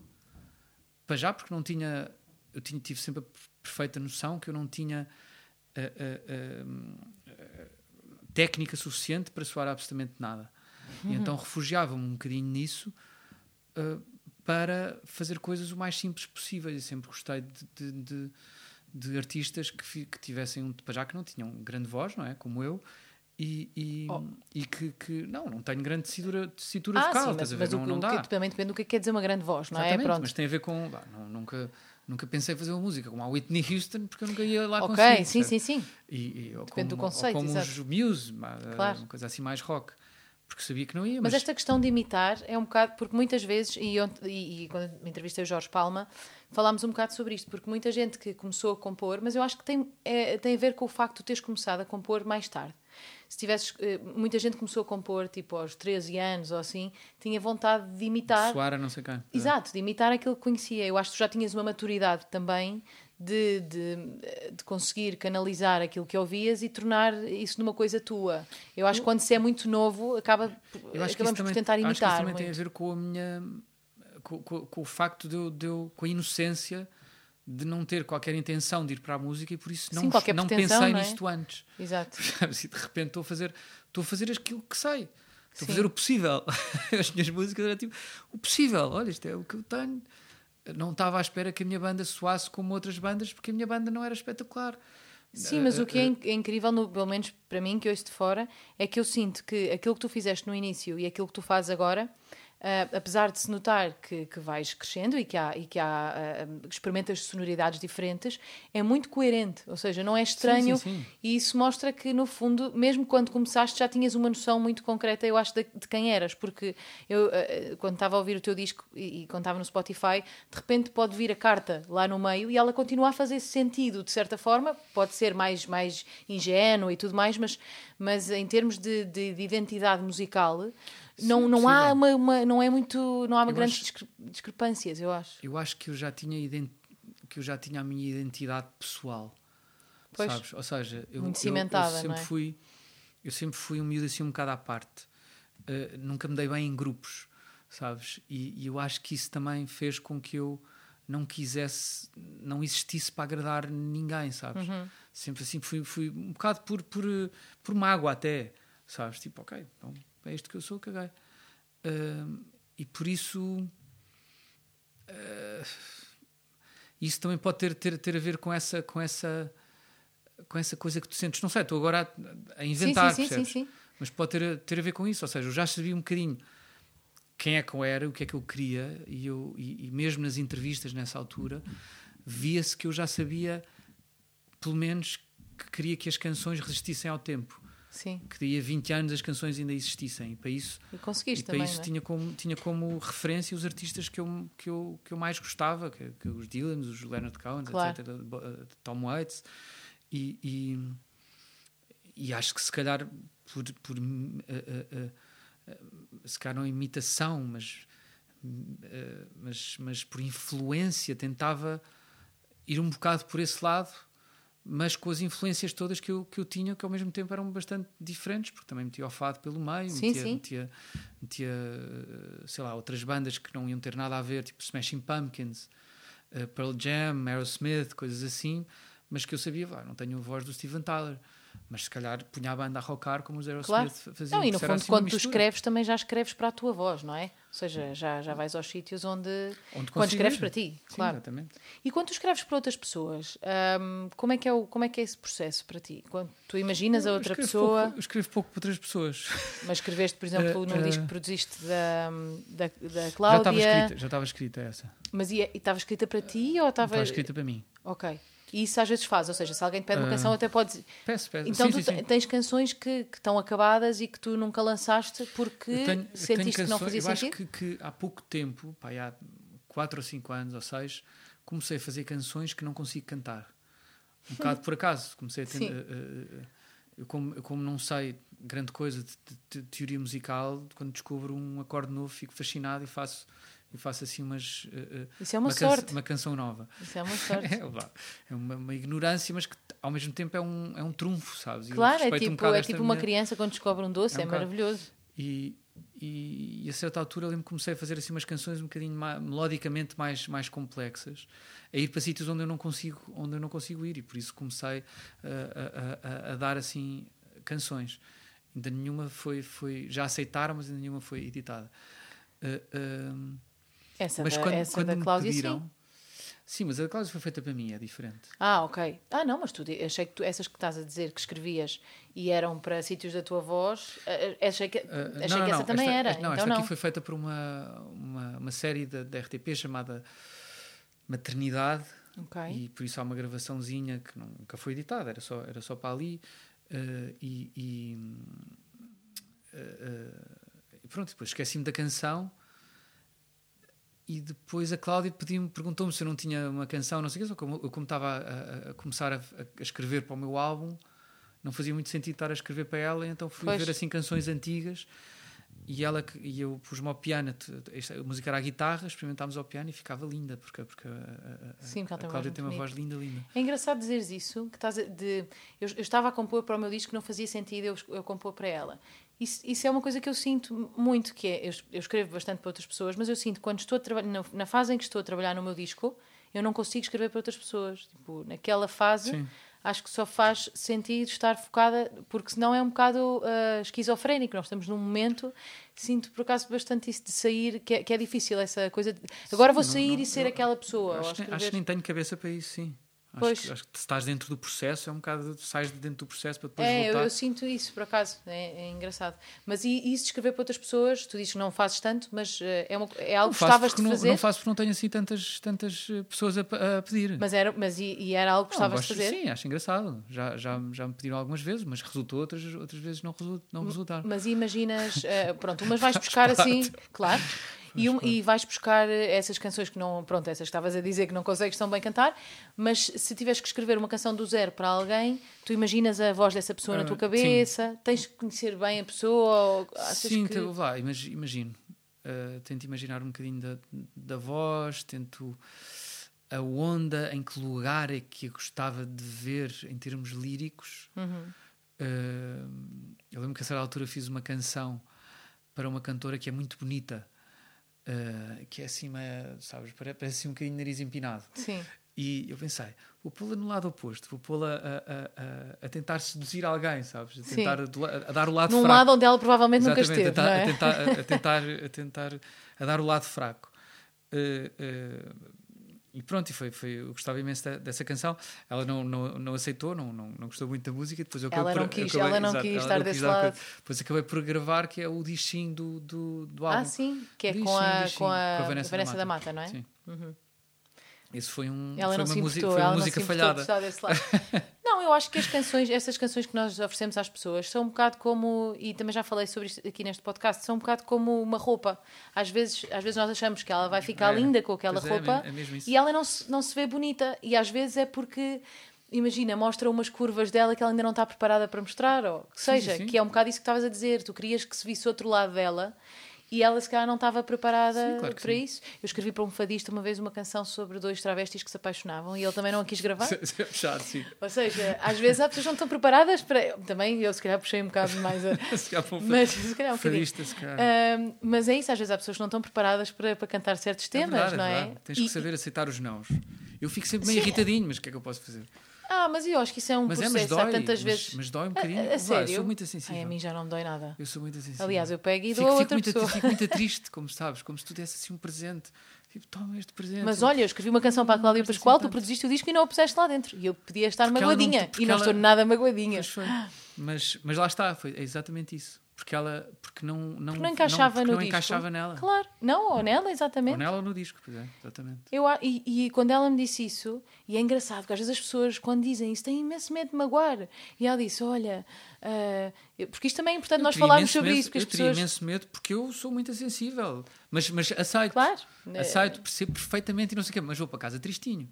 Para já, porque não tinha. Eu tinha, tive sempre a perfeita noção que eu não tinha uh, uh, técnica suficiente para soar absolutamente nada. E então refugiava-me um bocadinho nisso para fazer coisas o mais simples possíveis. Eu sempre gostei de, de, de, de artistas que, que tivessem, um, para já que não tinham grande voz, não é? Como eu. E, e, Oh. e que, que não, não tenho grande tecitura, tecitura Ah, vocal, sim, mas, mas não, o, não dá. que também depende do que é que quer dizer uma grande voz, não é? Exatamente, Pronto. mas tem a ver com. bah, não, nunca, nunca pensei em fazer uma música como a Whitney Houston, porque eu nunca ia lá Ok, conseguir. sim, percebes? sim, sim. E, e, ou Depende do como, conceito, ou como exato. os Muse, uma, Claro. uma coisa assim mais rock. Porque sabia que não ia, Mas mas, esta questão de imitar é um bocado, porque muitas vezes, e, e, e quando me entrevistei o Jorge Palma, falámos um bocado sobre isto, porque muita gente que começou a compor, mas eu acho que tem, é, tem a ver com o facto de teres começado a compor mais tarde. Se tivesses, eh, muita gente começou a compor tipo aos 13 anos ou assim, tinha vontade de imitar. soar a não sei quem. Exato, de imitar aquilo que conhecia. Eu acho que tu já tinhas uma maturidade também de, de, de conseguir canalizar aquilo que ouvias e tornar isso numa coisa tua. Eu acho que quando se é muito novo, acaba, Eu acho que acabamos isso também, por tentar acho que isso imitar. também tem a muito. ver com a minha. Com, com- com o facto de eu, de eu- com a inocência de não ter qualquer intenção de ir para a música e por isso não, Sim, não pensei não é? nisto antes. Exato. E de repente estou a fazer, estou a fazer aquilo que sei. Estou a fazer o possível. As minhas músicas eram tipo, o possível, olha, isto é o que eu tenho. Não estava à espera que a minha banda soasse como outras bandas, porque a minha banda não era espetacular. Sim, mas o que é, é incrível, no, pelo menos para mim, que ouço de fora, é que eu sinto que aquilo que tu fizeste no início e aquilo que tu fazes agora Uh, apesar de se notar que, que vais crescendo e que há, e que há uh, experimentas sonoridades diferentes, é muito coerente, ou seja, não é estranho sim, sim, sim. e isso mostra que, no fundo, mesmo quando começaste, já tinhas uma noção muito concreta, eu acho, de, de quem eras, porque eu, uh, quando estava a ouvir o teu disco e, e quando estava no Spotify, de repente pode vir a carta lá no meio e ela continua a fazer sentido, de certa forma, pode ser mais, mais ingênuo e tudo mais, mas, mas em termos de, de, de identidade musical não, não há uma, uma, não é muito, não há uma eu grandes acho, discrepâncias, eu acho. Eu acho que eu já tinha que eu já tinha a minha identidade pessoal. Pois, sabes? Ou seja, eu, muito cimentada, eu, eu sempre é? fui eu sempre fui um miúdo assim um bocado à parte. Uh, nunca me dei bem em grupos, sabes? E, e, eu acho que isso também fez com que eu não quisesse, não existisse para agradar ninguém, sabes? Uhum. Sempre assim fui, fui um bocado por, por, por mágoa até, sabes? Tipo, ok, então é isto que eu sou, caguei. Uh, e por isso. Uh, isso também pode ter, ter, ter a ver com essa, com, essa, com essa coisa que tu sentes. Não sei, estou agora a, a inventar, sim, sim, sim, sim, Mas pode ter, ter a ver com isso. Ou seja, eu já sabia um bocadinho quem é que eu era, o que é que eu queria, e, eu, e, e mesmo nas entrevistas nessa altura, via-se que eu já sabia, pelo menos, que queria que as canções resistissem ao tempo. Sim. que daí a 20 anos as canções ainda existissem. E para isso, e conseguiste e para também, isso é? tinha, como, tinha como referência os artistas que eu, que eu, que eu mais gostava, que, que os Dylan, os Leonard Cohen, claro. etc., Tom Waits. E, e, e, acho que se calhar por, por uh, uh, uh, se calhar não imitação, mas, mas, mas por influência tentava ir um bocado por esse lado mas com as influências todas que eu, que eu tinha, que ao mesmo tempo eram bastante diferentes, porque também metia o fado pelo meio, sim, metia, sim. metia, metia, sei lá, outras bandas que não iam ter nada a ver, tipo Smashing Pumpkins, uh, Pearl Jam, Aerosmith, coisas assim, mas que eu sabia, não tenho a voz do Steven Tyler, mas se calhar punha a banda a rockar como os Aerosmith claro. faziam. Não, e no fundo, assim quando tu escreves, também já escreves para a tua voz, não é? Ou seja, já, já vais aos sítios onde. onde quando escreves para ti, Sim, claro. Exatamente. E quando tu escreves para outras pessoas, hum, como, é que é o, como é que é esse processo para ti? Quando tu imaginas a outra eu pessoa. Pouco, eu escrevo pouco para outras pessoas. Mas escreveste, por exemplo, Uh, num uh, disco que produziste da, da, da Já Cláudia. estava escrita, já estava escrita essa. Mas e estava escrita para ti ou estava. Estava escrita para mim. Ok. E isso às vezes faz, ou seja, se alguém te pede uma Ah. canção, até podes. Peço, peço. Então sim, tu sim, te- sim. tens canções que, que estão acabadas e que tu nunca lançaste porque Eu tenho- eu sentiste que não fazia eu sentido? acho que, que há pouco tempo, pá, há 4 ou 5 anos ou 6, comecei a fazer canções que não consigo cantar. Um bocado por acaso. Comecei a ter, Sim. eh, eh, eu, como, eu como não sei grande coisa de, de- de teoria musical, quando descubro um acorde novo fico fascinado e faço, e faço assim umas, eh, Isso é uma, canção- sorte. uma canção nova. Isso é uma sorte. É, é uma, uma ignorância, mas que ao mesmo tempo é um, é um trunfo, sabes? Claro, é um tipo, bocado é tipo uma minha- criança quando descobre um doce, É um é, maravilhoso. e, e, e a certa altura eu lembro que comecei a fazer assim umas canções um bocadinho mais, melodicamente mais, mais complexas, a ir para sítios onde eu não consigo, onde eu não consigo ir, e por isso comecei a, a, a, a dar assim canções. Ainda nenhuma foi, foi já aceitaram, mas ainda nenhuma foi editada. Uh, um, Essa mas da, quando, essa quando da Cláudia, pediram, sim. sim, mas a da Cláudia foi feita para mim, é diferente. Ah, ok. Ah, não, mas tu achei que tu, essas que estás a dizer que escrevias e eram para sítios da tua voz, achei que, Uh, achei não, não, que essa não, também esta, era. esta- não, então esta não. aqui foi feita por uma, uma, uma série da, da RTP chamada Maternidade. Ok. e por isso há uma gravaçãozinha que nunca foi editada, era só, era só para ali. eh, e, e, e pronto, depois esqueci-me da canção. E depois a Cláudia pediu-me, perguntou-me se eu não tinha uma canção, não sei o que, só como eu como estava a, a- começar a, a escrever para o meu álbum, não fazia muito sentido estar a escrever para ela, então fui Pois. ver assim canções antigas e ela e eu pus-me ao piano, a música era a guitarra, experimentámos ao piano e ficava linda, porque, porque a, a- Sim, porque a tem Cláudia tem uma muito voz linda, linda. É engraçado dizeres isso, que estás a- de, eu, eu estava a compor para o meu disco não fazia sentido eu, eu compor para ela. Isso, isso é uma coisa que eu sinto muito, que é, eu, eu escrevo bastante para outras pessoas, mas eu sinto que quando estou a trabalhar, na, na fase em que estou a trabalhar no meu disco, eu não consigo escrever para outras pessoas. Tipo, naquela fase, Sim. acho que só faz sentido estar focada, porque senão é um bocado uh, esquizofrénico. Nós estamos num momento, sinto por acaso bastante isso de sair, que é, que é difícil essa coisa. De, agora vou Sim, sair não- não- e ser aquela pessoa. Acho, acho que nem tenho cabeça para isso, sim. Acho que, acho que se estás dentro do processo, é um bocado. sais de dentro do processo para depois É, eu, voltar. eu sinto isso, por acaso, é, é engraçado. Mas e, e isso de escrever para outras pessoas? Tu dizes que não fazes tanto, mas eh, é, uma- é algo Não que gostavas de não- fazer? Não faço porque não tenho assim tantas, tantas eh, pessoas a, a pedir. Mas, era, mas e, e era algo que Não, gostavas de fazer? Sim, acho engraçado. Já, já, já me pediram algumas vezes, mas resultou, outras, outras vezes não, result, não resultaram. Mas imaginas, eh, pronto, umas vais buscar assim, claro, e, um- e vais buscar eh, essas canções que não, pronto, essas que estavas a dizer que não consegues tão bem cantar, mas se tiveres que escrever uma canção do zero para alguém, tu imaginas a voz dessa pessoa na Ah, tua sim. cabeça, tens que conhecer bem a pessoa, Sim, que... lá, imagi- imagino. Uh, tento imaginar um bocadinho da, da voz, tento a onda, em que lugar é que eu gostava de ver em termos líricos. Uhum. Uh, eu lembro que a certa altura fiz uma canção para uma cantora que é muito bonita, uh, que é assim, meio, sabes, pare- parece assim um bocadinho nariz empinado. Sim, E eu pensei, vou pô-la no lado oposto, vou pô-la a, a- a- a tentar seduzir alguém, sabes? A, tentar, la- a dar o lado num fraco. lado onde ela provavelmente nunca Exatamente, esteve, a, não tentar, é? a, tentar, a, tentar, a tentar a dar o lado fraco. Eh, eh, e pronto, e foi, foi, eu gostava imenso da- dessa canção. Ela não, não, não aceitou, não, não, não gostou muito da música. Depois eu Ela não por- quis- acabei- ela não exato, quis ela estar não desse dar lado. coisa. Depois acabei por gravar, que é o distinho do, do, do álbum. Ah, sim, que é com a, diz sim, com a, Vanessa, Vanessa da Mata, não é? Sim. Uhum. Esse foi, um, Ela foi não uma importou, foi uma ela não música de falhada. Não, eu acho que as canções, essas canções que nós oferecemos às pessoas são um bocado como, e também já falei sobre isto aqui neste podcast, são um bocado como uma roupa. Às vezes, às vezes nós achamos que ela vai ficar É, linda com aquela é, roupa é mesmo isso. e ela não se, não se vê bonita. E às vezes é porque, imagina, mostra umas curvas dela que ela ainda não está preparada para mostrar, ou que Sim, seja, sim. que é um bocado isso que estavas a dizer. Tu querias que se visse outro lado dela. E ela se calhar não estava preparada Sim, claro para sim. isso. Eu escrevi para um fadista uma vez uma canção sobre dois travestis que se apaixonavam e ele também não a quis gravar. Chato, sim. Ou seja, às vezes há pessoas que não estão preparadas para. Também eu se calhar puxei um bocado mais a. Se calhar um Mas se calhar um fadista, se calhar. Ahm, mas é isso, às vezes há pessoas que não estão preparadas para, para cantar certos É temas, verdade, não é? verdade. Tens E- que saber aceitar os nãos. Eu fico sempre meio Sim. irritadinho, mas o que é que eu posso fazer? Ah, mas eu acho que isso é um Mas é, processo. mas dói. há tantas mas, vezes. mas dói um A- bocadinho. a, Vá, sério? Eu sou muito sensível. Ai, a mim já não me dói nada. Eu sou muito sensível. Aliás, eu pego e fico, dou a fico outra muito, pessoa. fico muito triste, como sabes, como se tu desse assim um presente. Tipo, toma este presente. Mas olha, eu escrevi uma canção para a Cláudia Gosto assim Pascoal, tu produziste o disco e não o puseste lá dentro. E eu podia estar Porque não magoadinha. porque E não ela- estou nada magoadinha. Mas, mas lá está, foi é exatamente isso. Porque ela porque não, não, Porque não encaixava porque no não disco. encaixava nela. Claro, não, ou nela, exatamente. Ou nela ou no disco, pois é, exatamente. Eu, e, e quando ela me disse isso, e é engraçado, porque às vezes as pessoas, quando dizem isso, têm imenso medo de magoar. E ela disse: Olha, eu- porque isto também é importante Eu nós falarmos sobre medo- isso, porque eu as teria pessoas. imenso medo porque eu sou muito sensível. Mas, mas aceito. Claro. Aceito, percebo perfeitamente e não sei o quê, mas vou para casa tristinho.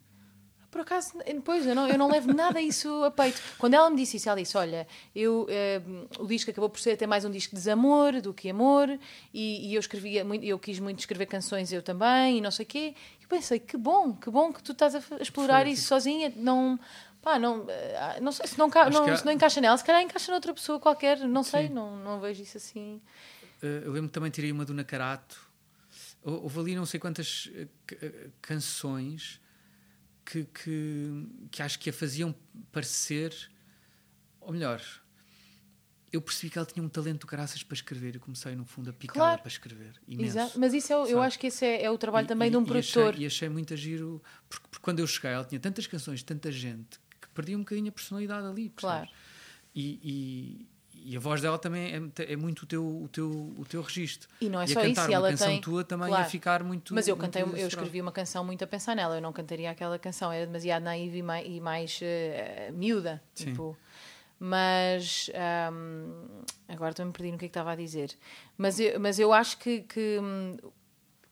Por acaso, pois, eu não, eu não levo nada isso a peito. Quando ela me disse isso, ela disse: Olha, eu, eh, o disco acabou por ser até mais um disco de desamor do que amor, e, e eu escrevia muito, eu quis muito escrever canções eu também, e não sei o quê. E pensei: Que bom, que bom que tu estás a, explorar Foi, isso sozinha. Não, pá, não, eh, não sei se não, não, há- se não encaixa nela, se calhar encaixa noutra pessoa qualquer, não sei, Sim. não, não vejo isso assim. Eh, eu lembro que também tirei uma do Nakarato. Hou- Houve ali não sei quantas ca- canções que, que, que acho que a faziam parecer. Ou melhor, eu percebi que ela tinha um talento caraças para escrever. Eu comecei, no fundo, a picá-la Claro. para escrever. Imenso. Exato. Mas isso é, eu acho que esse é, é o trabalho E- também e- de um e produtor. Achei, e achei muito a giro, porque, porque quando eu cheguei, ela tinha tantas canções, tanta gente, que perdia um bocadinho a personalidade ali. percebes? Claro. E, e, a voz dela também é, é muito o teu, o, teu, o teu registro. E não é e só a isso, cantar uma ela canção tem- tua também claro. ia ficar muito. Mas eu muito cantei, eu escrevi uma canção muito a pensar nela, eu não cantaria aquela canção, era demasiado naiva e mais, e mais eh, miúda. Sim. Tipo. Mas ahm, agora estou-me perdendo no que é que estava a dizer. Mas eu, mas eu acho que, que, hum,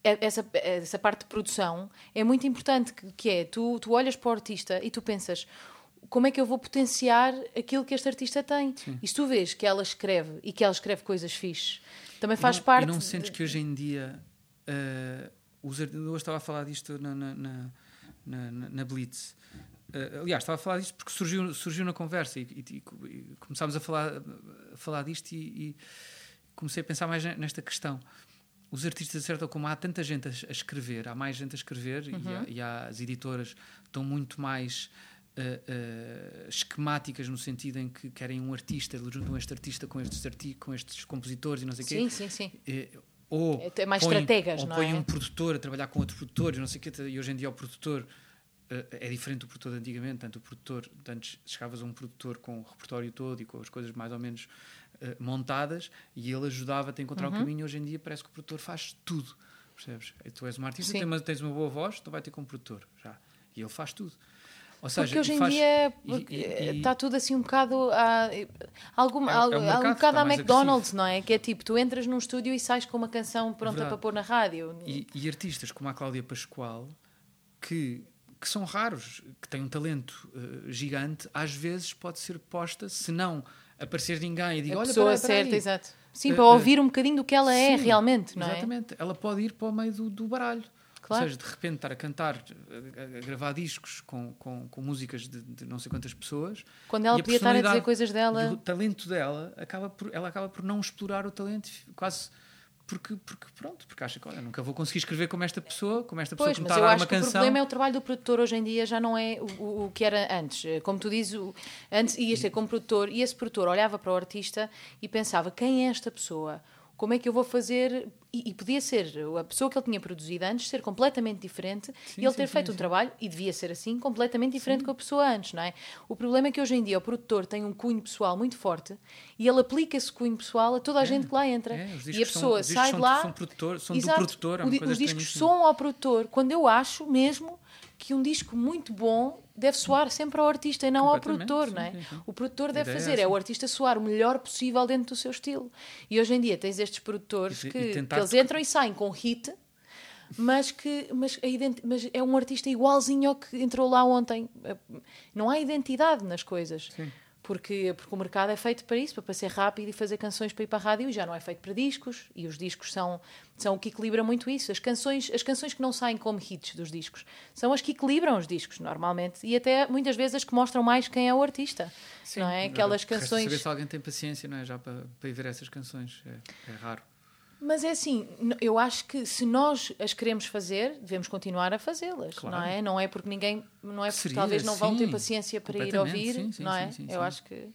é- essa, essa parte de produção é muito importante, que, que é tu, tu olhas para o artista e tu pensas como é que eu vou potenciar aquilo que este artista tem. E se tu vês que ela escreve e que ela escreve coisas fixes, também faz não, parte. E não de- sentes que hoje em dia. eh, os, eu hoje estava a falar disto na, na, na, na, na- Blitz. Eh, aliás, estava a falar disto porque surgiu, surgiu na conversa e, e- e- começámos a falar, a falar disto e, e comecei a pensar mais ne- nesta questão. Os artistas, de certa como há tanta gente a, a escrever, há mais gente a escrever e, há, e há- as editoras estão muito mais uh, esquemáticas no sentido em que querem um artista, juntam este artista com estes, arti com estes compositores e não sei o quê. Sim, sim, sim. ou é mais põe, estrategas, ou não põe é? um produtor a trabalhar com outro produtor, não sei o quê, e hoje em dia o produtor é diferente do produtor de antigamente, tanto o produtor, antes chegavas a um produtor com o repertório todo e com as coisas mais ou menos uh, montadas e ele ajudava-te a encontrar Uhum. o caminho. Hoje em dia parece que o produtor faz tudo, percebes? E tu és uma artista, tens uma, tens uma boa voz, tu vai ter com um produtor, já. E ele faz tudo. Ou seja, Porque hoje em faz, dia e- e- e- está tudo assim um bocado a, alguma, É- é algo- um mercado um bocado à McDonald's, não é? Que é tipo, tu entras num estúdio e sais com uma canção pronta Verdade. para pôr na rádio. E, e artistas como a Cláudia Pascoal, que, que são raros, que têm um talento eh, gigante, às vezes pode ser posta, se não aparecer ninguém e diga, a olha, pessoa peraí." certa, exato. Sim, Eh, para eh, ouvir um bocadinho do que ela é Sim, realmente, não é? Exatamente. Ela pode ir para o meio do, do baralho. Claro. Ou seja, de repente estar a cantar, a, a gravar discos com, com, com músicas de, de não sei quantas pessoas. Quando ela podia estar a dizer coisas E o dela. talento dela, acaba por, ela acaba por não explorar o talento, quase porque, porque pronto, porque acha que, olha, nunca vou conseguir escrever como esta pessoa, como esta pessoa Pois, que me está a dar uma que o canção. problema é o trabalho do produtor hoje em dia já não é o, o, que era antes. Como tu dizes, o, antes ias ter como produtor e esse produtor olhava para o artista e pensava quem é esta pessoa? Como é que eu vou fazer? E, e podia ser a pessoa que ele tinha produzido antes ser completamente diferente Sim, e ele sim, ter sim, feito um trabalho, e devia ser assim, completamente diferente com a pessoa antes, não é? O problema é que hoje em dia o produtor tem um cunho pessoal muito forte e ele aplica esse cunho pessoal a toda a gente que lá entra. É, e a são- pessoa discos sai são, de lá. São, produtor, são Exato. do produtor, é os discos soam ao produtor, quando eu acho mesmo que um disco muito bom deve soar sempre ao artista e não ao produtor, sim, não é? sim, sim. O produtor deve é fazer, é, essa. o artista soar o melhor possível dentro do seu estilo. E hoje em dia tens estes produtores E- e que, que tentar eles entram e saem com hit, mas que mas, mas é um artista igualzinho ao que entrou lá ontem. Não há identidade nas coisas. Sim. Porque, porque o mercado é feito para isso, para ser rápido e fazer canções para ir para a rádio e já não é feito para discos. E os discos são, são o que equilibra muito isso. As canções, as canções que não saem como hits dos discos são as que equilibram os discos, normalmente. E até muitas vezes as que mostram mais quem é o artista. Sim, não é? Aquelas canções. saber se alguém tem paciência, não é? Já para, para ir ver essas canções. É, é raro. Mas é assim, eu acho que se nós as queremos fazer, devemos continuar a fazê-las, Claro. não é? Não é porque ninguém, não é porque Seria, talvez não vão ter sim, paciência para ir ouvir, sim, sim, não sim, é? sim, eu sim. acho que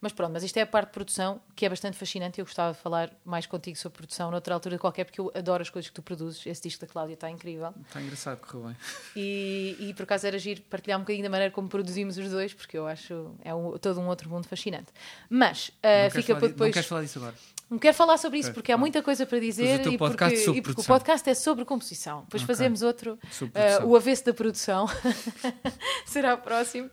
mas pronto, mas isto é a parte de produção que é bastante fascinante eu gostava de falar mais contigo sobre produção noutra altura qualquer, porque eu adoro as coisas que tu produzes. Esse disco da Cláudia está incrível. Está engraçado, correu bem. E, e por acaso era giro partilhar um bocadinho da maneira como produzimos os dois, porque eu acho é um- todo um outro mundo fascinante. Mas uh, fica para di- Não depois. queres falar disso agora? Não quero falar sobre isso porque há muita coisa para dizer o e, porque, e porque o podcast é sobre composição. Depois Ok. fazemos outro, uh, o avesso da produção. Será próximo.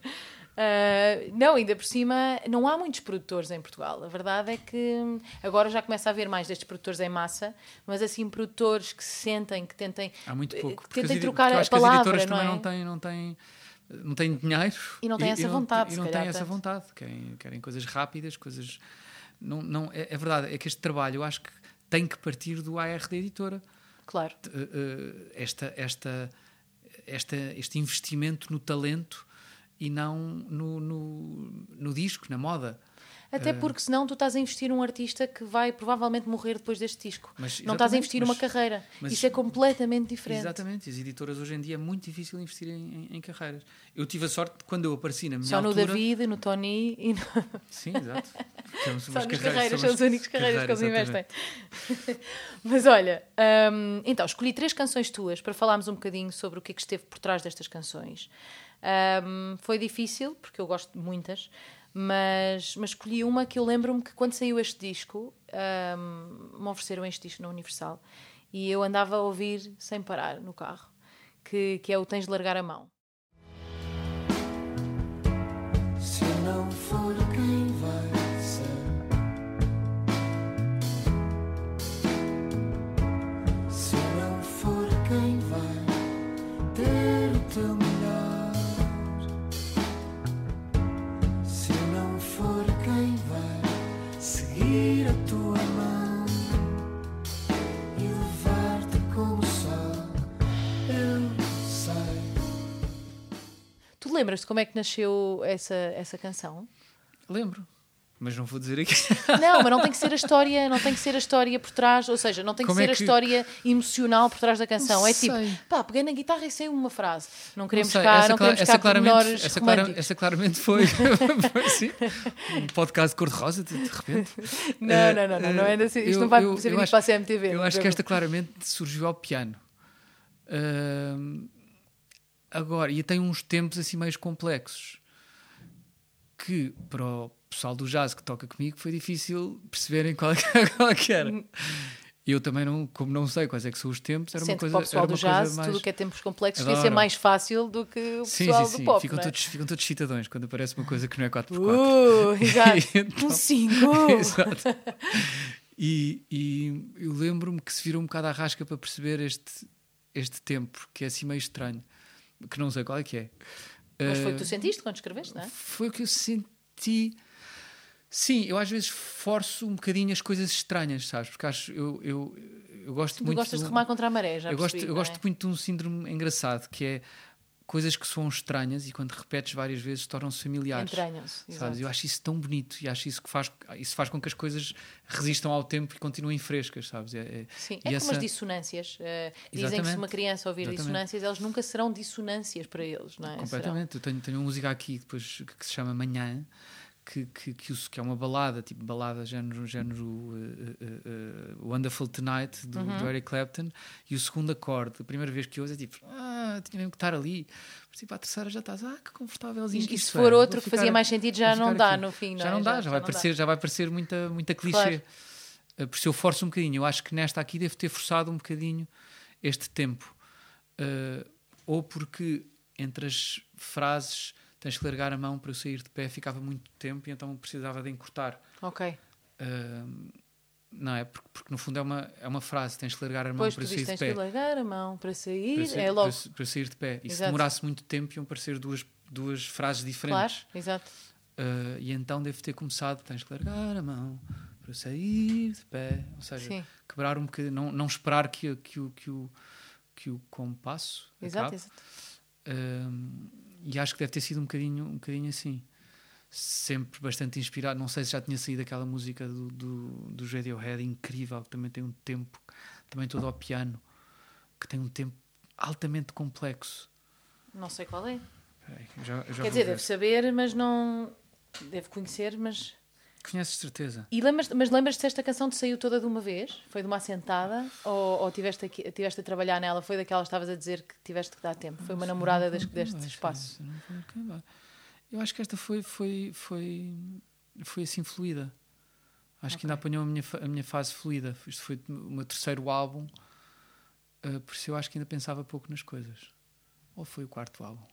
Uh, não, ainda por cima, não há muitos produtores em Portugal. A verdade é que agora já começa a haver mais destes produtores em massa, mas assim, produtores que se sentem, que tentem, Há muito pouco. que tentem trocar a que as palavra, editoras não também é? não têm, não têm, não têm dinheiro E não têm essa vontade, E não calhar, têm essa vontade. Querem, querem coisas rápidas, coisas. Não, não, é, é verdade, é que este trabalho eu acho que tem que partir do AR da editora. Claro. Eh, eh, Esta, esta, esta, este investimento no talento e não no, no, no disco, na moda. Até porque senão tu estás a investir num artista que vai provavelmente morrer depois deste disco. Mas, não estás a investir numa mas- carreira. mas- Isso é completamente diferente. Exatamente, as editoras hoje em dia é muito difícil investir em, em- em carreiras. Eu tive a sorte quando eu apareci na minha Só no altura, David, no Tony e no... Sim, exato. Só umas nas carreiras, carreiras, são são as únicas carreiras que eles exatamente. investem. Mas olha, hum, então escolhi três canções tuas para falarmos um bocadinho sobre o que é que esteve por trás destas canções. Hum, foi difícil, porque eu gosto de muitas, mas, mas escolhi uma que eu lembro-me que quando saiu este disco, hum, me ofereceram este disco na Universal e eu andava a ouvir sem parar no carro, que, que é o Tens de Largar a Mão. Se não for quem lembras-te como é que nasceu essa, essa canção? Lembro. Mas não vou dizer aqui. Não, mas não tem que ser a história, não tem que ser a história por trás, ou seja, não tem que Como ser é a que- história emocional por trás da canção. Não É tipo, sei. pá, peguei na guitarra e sei uma frase. Não queremos sei, cá, não queremos cá claramente, essa, clara- essa claramente foi, foi assim, um podcast cor-de-rosa, de, de repente. Não, Eh, não, não, não, não é assim, isto eu- não vai eu- ser eu acho- para a CMTV. Eu não acho que esta claramente surgiu ao piano. Ahm, agora, e tem uns tempos assim meio complexos que para o pessoal do jazz que toca comigo foi difícil perceberem qual, é qual é que era. Eu também não, como não sei quais é que são os tempos, era uma Sendo coisa, para o pessoal do uma jazz, mais... tudo que é tempos complexos devia ser mais fácil do que o Sim, pessoal sim, sim. do pop, ficam, é? todos, ficam todos citadões quando aparece uma coisa que não é 4x4. Uh, exato. Então- Um 5. Exato. E, e eu lembro-me que se virou um bocado à rasca para perceber este, este tempo, que é assim meio estranho, que não sei qual é que é. Mas foi o que tu sentiste quando escreveste, não é? Foi o que eu senti. Sim, eu às vezes forço um bocadinho as coisas estranhas, sabes? Porque acho, eu, eu, eu gosto Tu muito. gostas de do- remar contra a maré, já eu gosto, percebi, eu não gosto é? muito de um síndrome engraçado, que é coisas que são estranhas e quando repetes várias vezes tornam-se familiares. Entranham-se. Sabes? Eu acho isso tão bonito e acho isso que faz, isso faz com que as coisas resistam ao tempo e continuem frescas, sabes? É, é- Sim, é essa- como as dissonâncias. eh, dizem que se uma criança ouvir Exatamente. dissonâncias, elas nunca serão dissonâncias para eles, não é? completamente. Eu tenho, tenho uma música aqui depois que se chama Manhã, que, que, que, que é uma balada, tipo balada género, género uh, uh, uh, Wonderful Tonight do, Uhum. do Eric Clapton, e o segundo acorde, a primeira vez que ouço é tipo, ah, tinha mesmo que estar ali. Mas tipo, à terceira já estás, ah, que confortávelzinho. E, e se for é. outro que ficar- fazia mais sentido, já não dá aqui. no fim, não já é? não dá, já, vai não parecer, já vai parecer muita, muita clichê. Claro. Por isso eu forço um bocadinho. Eu acho que nesta aqui devo ter forçado um bocadinho este tempo. Ou porque entre as frases tens que largar a mão para eu sair de pé, ficava muito tempo e então precisava de encurtar. Ok. Uh, não é? Porque, porque no fundo é uma, é uma frase, tens que largar a mão Depois para sair dizes, de tens que pé. largar a mão para sair. Para sair, é para logo. para eu sair de pé. E se Exato. demorasse muito tempo iam parecer duas, duas frases Claro, diferentes. exato. Uh, e então devo ter começado, tens que largar a mão para sair de pé. Ou seja, Sim, quebrar um bocadinho, não, não esperar que, que, o- que, o, que o compasso exato, acabe. exato. Um, e acho que deve ter sido um bocadinho, um bocadinho assim. Sempre bastante inspirado. Não sei se já tinha saído aquela música do, do, do Radiohead, incrível, que também tem um tempo, também todo ao piano, que tem um tempo altamente complexo. Não sei qual é. Peraí, já, já Quer dizer, ver. deve saber, mas não. Deve conhecer, mas. Conheces de certeza? E lembras, mas lembras-te desta canção te saiu toda de uma vez? Foi de uma assentada? Ou, ou tiveste, aqui, tiveste a trabalhar nela? Foi daquelas que estavas a dizer que tiveste que dar tempo? Foi uma namorada des- deste espaço? Eu acho que esta foi, foi, foi, foi assim fluida. Acho que ainda apanhou a minha, a minha fase fluida. Isto foi o meu terceiro álbum, uh, por isso eu acho que ainda pensava pouco nas coisas. Ou foi o quarto álbum?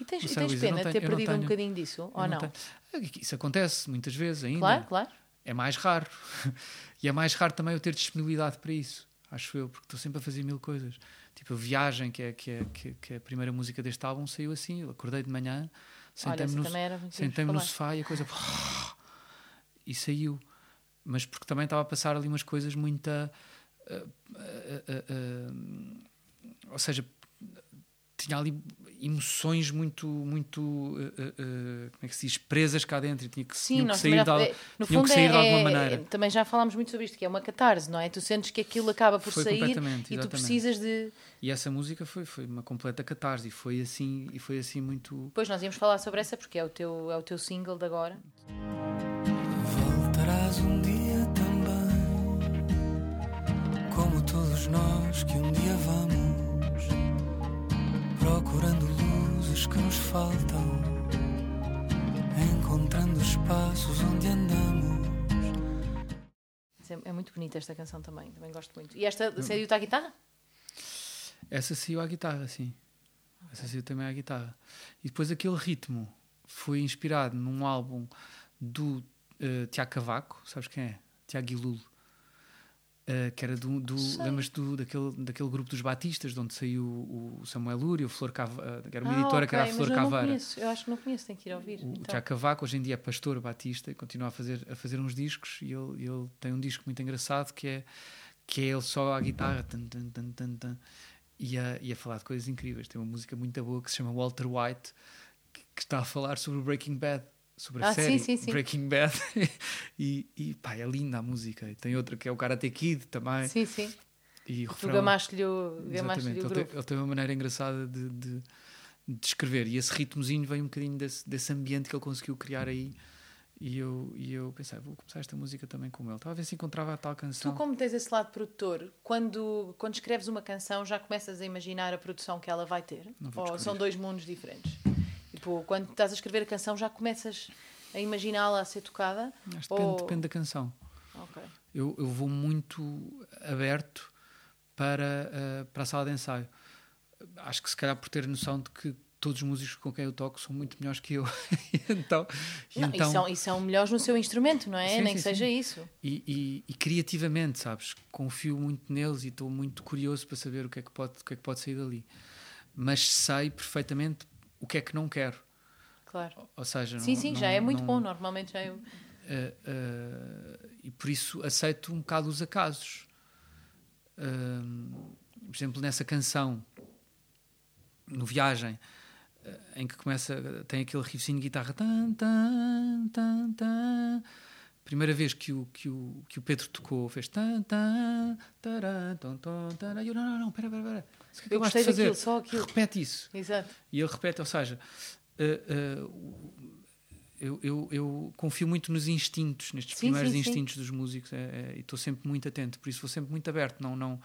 E tens, Não e tens Luísa, pena não de ter tenho- não perdido um tenho. bocadinho disso? Ou não? tenho- É Isso acontece muitas vezes ainda. Claro, claro. É mais raro. e é mais raro também eu ter disponibilidade para isso, acho eu, porque estou sempre a fazer mil coisas. Tipo, a Viagem, que é, que é, que é, a primeira música deste álbum, saiu assim. Eu acordei de manhã, sentei-me no, sentei-me no sofá e a coisa. E saiu. Mas porque também estava a passar ali umas coisas muito. ah, ah, ah, ou seja, tinha ali emoções muito. muito ah, ah, como é que se diz? presas cá dentro e tinha que, Sim, tinham que nós sair de, já, al- é, no tinham fundo que sair é, de alguma é- maneira. também já falámos muito sobre isto, que é uma catarse, não é? Tu sentes que aquilo acaba por Foi sair completamente, e tu exatamente. precisas de. E essa música foi, foi uma completa catarse e foi assim, e foi assim muito. Depois nós íamos falar sobre essa porque é o teu, é o teu single de agora. Voltarás um dia também, como todos nós que um dia nos faltam, encontrando espaços onde andamos. É, é muito bonita esta canção também, também gosto muito. E esta saiu-te à guitarra? Essa saiu à guitarra, sim. Essa saiu também à guitarra. E depois aquele ritmo foi inspirado num álbum do uh, Tiago Cavaco, sabes quem é? Tiago Ilulo. Uh, que era do, do lembras do daquele, daquele grupo dos Batistas, de onde saiu o Samuel Lúria, o Flor Cava, uh, que era uma Ah, editora que era a Flor eu conheço, eu acho que não conheço, tenho que ir ouvir. O então. Tiago Cavaco hoje em dia é pastor batista e continua a fazer, a fazer uns discos e ele, ele tem um disco muito engraçado que é, que é ele só à guitarra tan, tan, tan, tan, tan, e, a, e a falar de coisas incríveis. Tem uma música muito boa que se chama Walter White que, que está a falar sobre o Breaking Bad sobre a Ah, série sim, sim. Breaking Bad. e, e pá, é linda a música. E tem outra que é o Karate Kid também. Sim, sim. E o Tu refrão- gamaste-lhe o, gamaste ele tem, ele tem uma maneira engraçada de, de, de escrever e esse ritmozinho vem um bocadinho desse, desse ambiente que ele conseguiu criar aí. E eu, e eu pensei, vou começar esta música também com ele. Ver se encontrava a tal Tu, canção. como tens esse lado produtor, quando, quando escreves uma canção, já começas a imaginar a produção que ela vai ter? Ou são dois mundos diferentes? Tipo, quando estás a escrever a canção, já começas a imaginá-la a ser tocada? Depende, ou- depende da canção. Ok. Eu, eu vou muito aberto para, eh, para a sala de ensaio. Acho que se calhar por ter noção de que todos os músicos com quem eu toco são muito melhores que eu. Então, Não, então e, são, e são melhores no seu instrumento, não é? Sim, Nem sim, que seja sim. isso. e, e- e criativamente, sabes? Confio muito neles e estou muito curioso para saber o que, é que pode, o que é que pode sair dali. Mas sei perfeitamente o que é que não quero. Claro. Ou seja, Sim, não- sim, não- já é muito não- bom. Normalmente já é. eh, eh, e por isso aceito um bocado os acasos. Ahm, por exemplo, nessa canção, no Viagem, em que começa, tem aquele riffzinho de guitarra. Tan, tan, tan, tan. Primeira vez que o, que o, que o Pedro tocou, fez. Tan, tan, taran, ton, ton, taran. E eu, não, não, não, espera, espera, que Eu acabaste gostei de fazer. daquilo, só aquilo. Repete isso. Exato. E ele repete, ou seja, eh, eh, o- eu, eu, eu confio muito nos instintos, nestes Sim, primeiros sim, sim. instintos dos músicos, é, é, e estou sempre muito atento, por isso vou sempre muito aberto. Não, não,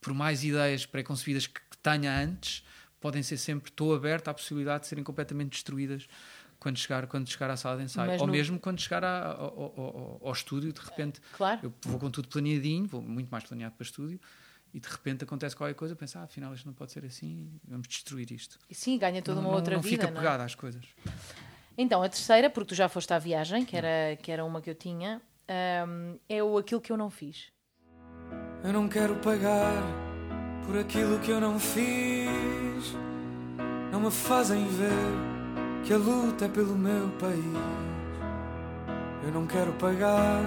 por mais ideias pré-concebidas que, que tenha antes, podem ser sempre, estou aberto à possibilidade de serem completamente destruídas quando chegar, quando chegar à sala de ensaio. Mas Ou no- mesmo quando chegar à- ao, ao- ao- estúdio, de repente, Claro. eu vou com tudo planeadinho, vou muito mais planeado para estúdio, e de repente acontece qualquer coisa, eu penso, ah, afinal isto não pode ser assim, vamos destruir isto. E sim, ganha toda não, uma não- outra não vida. fica não é? pegado às coisas. Então, a terceira, porque tu já foste à viagem, que era, que era uma que eu tinha, hum, é o Aquilo que eu não fiz. Eu não quero pagar por aquilo que eu não fiz. Não me fazem ver que a luta é pelo meu país. Eu não quero pagar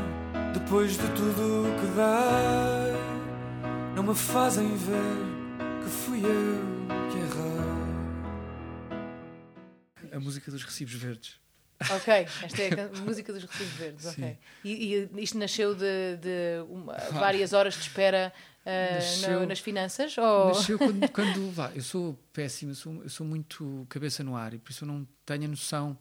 depois de tudo o que dei. Não me fazem ver que fui eu que errei. A música dos recibos verdes. Ok, esta é a música dos recibos verdes, ok. E, e isto nasceu de, de uma- várias horas de espera ah, Nasceu- no- nas finanças? Ou... Nasceu quando, quando vá, eu sou péssimo, eu sou, eu sou muito cabeça no ar e por isso eu não tenho a noção.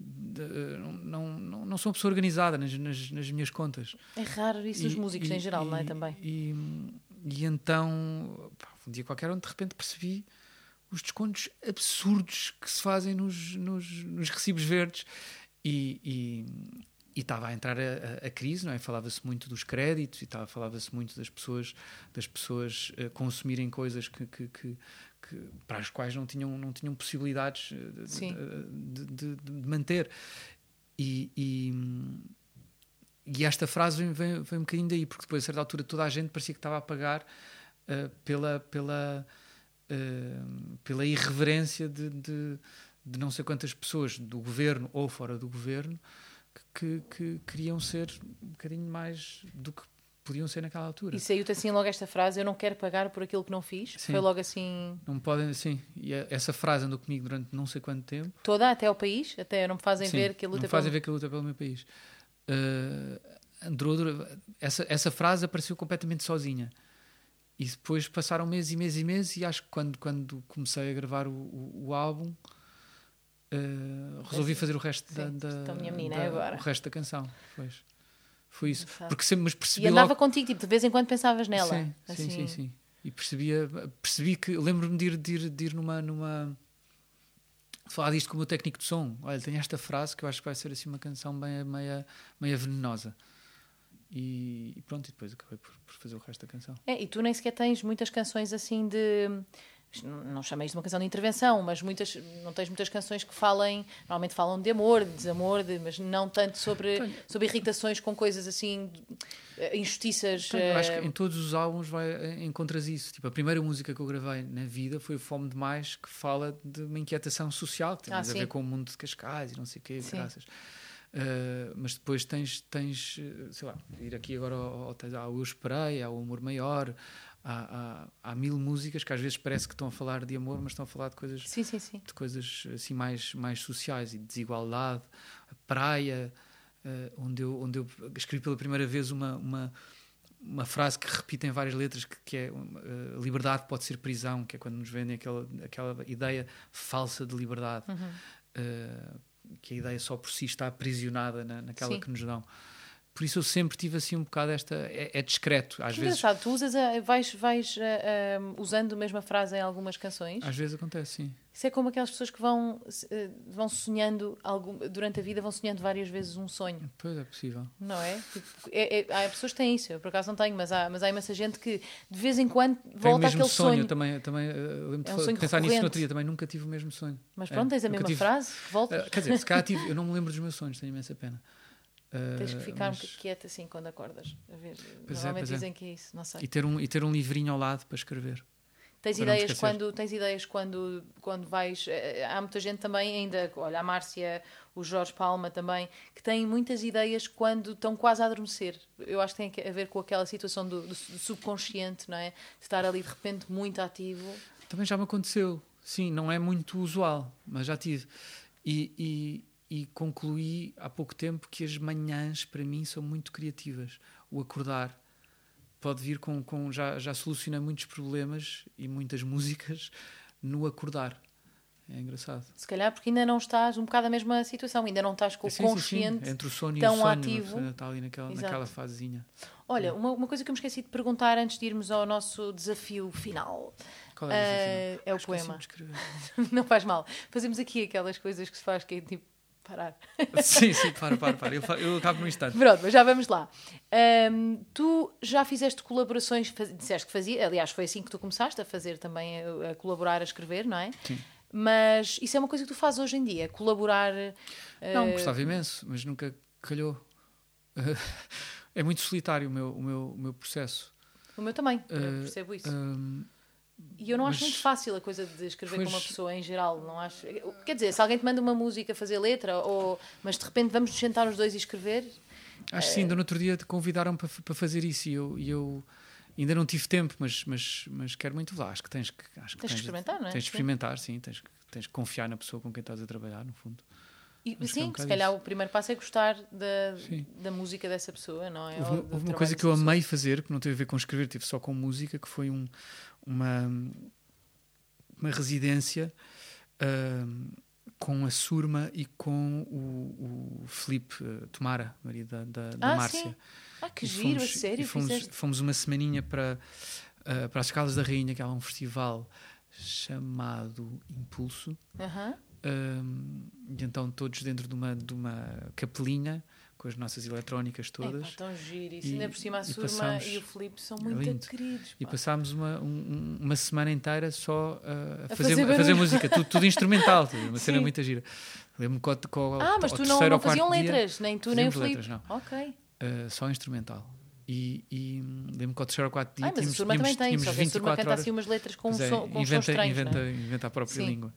de- não, não, não, sou uma pessoa organizada nas, nas, nas minhas contas. É raro isso dos E- músicos e- em geral, não é? e- Também. E, e então, um dia qualquer onde de repente percebi os descontos absurdos que se fazem nos, nos, nos recibos verdes e, estava a entrar a, a- a crise, não é? Falava-se muito dos créditos e estava- falava-se muito das pessoas, das pessoas eh, consumirem coisas que, que- que- que- para as quais não tinham, não tinham possibilidades eh, de, de- de- de manter. E, e, e esta frase vem, vem, vem um bocadinho daí, porque depois, a certa altura, toda a gente parecia que estava a pagar eh, pela, pela, eh, pela irreverência de, de, de não sei quantas pessoas do governo ou fora do governo que, que, que queriam ser um bocadinho mais do que podiam ser naquela altura. E saiu-te assim logo esta frase: Eu não quero pagar por aquilo que não fiz. Sim. Foi logo assim, Não podem, assim, e a- essa frase andou comigo durante não sei quanto tempo. toda até ao país. Até não me fazem Sim, ver que a luta não é fazem pelo- ver que a luta é pelo meu país. Uh, essa, essa frase apareceu completamente sozinha. E depois passaram meses e meses e meses, e acho que quando, quando comecei a gravar o, o, o álbum, uh, resolvi fazer o resto da, Sim, da, da- agora. o resto da canção. Pois. Foi isso. Porque sempre, mas E percebi andava logo contigo, tipo, de vez em quando pensavas nela. Sim, assim. sim, sim, sim. E percebia, percebi que lembro-me de ir, de ir, de ir numa, numa falar disto com o meu técnico de som. Olha, tem esta frase que eu acho que vai ser assim uma canção bem meia, meia venenosa. E, e pronto, e depois acabei por, por fazer o resto da canção. É, e tu nem sequer tens muitas canções assim de. Não chamei isto de uma canção de intervenção, mas muitas, não tens muitas canções que falem. Normalmente falam de amor, de desamor, de- mas não tanto sobre, Tenho. sobre irritações com coisas assim, eh, injustiças. Então, eu acho eh, que em todos os álbuns vai, eh, encontras isso. Tipo, a primeira música que eu gravei na vida foi Fome Demais, que fala de uma inquietação social, que tem Ah, a sim. ver com o mundo de Cascais e não sei o quê, Sim. graças. Uh, mas depois tens, tens, eh, sei lá, ir aqui agora ao, ao, ao Eu Esperei, ao Amor Maior, há, há, há mil músicas que às vezes parece que estão a falar de amor, mas estão a falar de coisas, Sim, sim, sim. de coisas assim mais, mais sociais e de desigualdade, a praia, eh, onde, eu, onde eu escrevi pela primeira vez uma, uma, uma frase que repito em várias letras, que, que é eh, liberdade pode ser prisão, que é quando nos vendem aquela, aquela ideia falsa de liberdade, Uhum. eh, que a ideia só por si está aprisionada na, naquela que nos dão. Por isso eu sempre tive assim um bocado esta. É, é discreto, às Que vezes. engraçado, tu usas a- vais, vais ah, ah, usando a mesma frase em algumas canções. Às vezes acontece, sim. Isso é como aquelas pessoas que vão, eh, vão sonhando, algum, durante a vida, vão sonhando várias vezes um sonho, Pois é possível. não é? Tipo, é- é- há pessoas que têm isso, eu por acaso não tenho, mas há, mas há imensa gente que de vez em quando volta àquele sonho, sonho. também, também eh, lembro É um de sonho pensar nisso no recorrente. outro dia, também nunca tive o mesmo sonho. Mas É, pronto, tens a mesma tive. frase, voltas. Eh, quer dizer, se calhar tive, eu não me lembro dos meus sonhos, tenho imensa pena. Tens que ficar um mas- bocadinho quieta assim quando acordas. A ver, Pois é, normalmente é. dizem que é isso, não sei. e, ter um, e ter um livrinho ao lado para escrever. Tens Para ideias, quando, tens ideias quando, quando vais. eh, Há muita gente também, ainda, olha, a Márcia, o Jorge Palma também, que têm muitas ideias quando estão quase a adormecer. Eu acho que tem a ver com aquela situação do, do subconsciente, não é? De estar ali de repente muito ativo. Também já me aconteceu. Sim, não é muito usual, mas já tive. E, e, e concluí há pouco tempo que as manhãs, para mim, são muito criativas. O acordar pode vir com. com já, já solucionei muitos problemas e muitas músicas no acordar. É engraçado. Se calhar porque ainda não estás um bocado na mesma situação, ainda não estás com o Sim, sim, sim. consciente. Entre o sono e tão o sonho, ativo. está ali naquela, Exato. naquela fasezinha. Olha, uma, uma coisa que eu me esqueci de perguntar antes de irmos ao nosso desafio final Qual é, o desafio? eh, é o poema. não faz mal. Fazemos aqui aquelas coisas que se faz que é tipo parar. sim, sim, para, para, para. Eu, eu acabo no instante. Pronto, mas já vamos lá. Ahm, tu já fizeste colaborações, faz- disseste que fazia, aliás, foi assim que tu começaste a fazer também, a, a colaborar, a escrever, não é? Sim. Mas isso é uma coisa que tu fazes hoje em dia, colaborar. Não, eh, gostava imenso, mas nunca calhou. É muito solitário o meu, o meu, o meu processo. O meu também, eu Eh, percebo isso. Hum, E eu não acho mas- muito fácil a coisa de escrever com uma Pois- pessoa em geral, não acho. Quer dizer, se alguém te manda uma música fazer letra, ou, mas de repente vamos nos sentar os dois e escrever, acho que sim, ainda no outro dia te convidaram para, para fazer isso e eu, e eu ainda não tive tempo, mas, mas, mas quero muito lá. Acho que tens que, acho que Tens que experimentar, não é? Tens de experimentar, sim. Tens, que- tens que confiar na pessoa com quem estás a trabalhar, no fundo. e, é um sim, bocado se calhar isso. o primeiro passo é gostar da, Sim. da música dessa pessoa, não é? Houve, Ou houve uma coisa que eu amei fazer, que não teve a ver com escrever, teve só com música, que foi um, uma, uma residência ahm, com a Surma e com o, o Felipe eh, Tomara, marido da, da, da Ah, Márcia. sim. Ah, que E giro, a fomos- sério, fomos, fizeste. fomos uma semaninha para, ah, para as Escalas da Rainha, que é um festival chamado Impulso. Aham. Ahm, e então todos dentro de uma, de uma capelinha, com as nossas eletrónicas todas. Epá, tão giro. Isso E- ainda por cima a e Surma passámos- e o Filipe são É muito lindo. queridos. E pá. passámos uma, um- uma semana inteira só uh, a, A fazer, fazer a fazer música, tudo, tudo instrumental, tudo, uma cena muito gira. Lembro-me que ao, Ah, mas ao tu não, não faziam dia, letras, nem tu nem o Filipe. letras, não. Ok. uh, só instrumental. E, e lembro-me que ao terceiro ou quarto dia Ah, mas a tínhamos, Surma também tínhamos, tem, tínhamos só que a Surma 24 canta horas. assim umas letras com, um é, som, com sons inventa, estranhos, inventa, é? inventa a própria Sim. língua.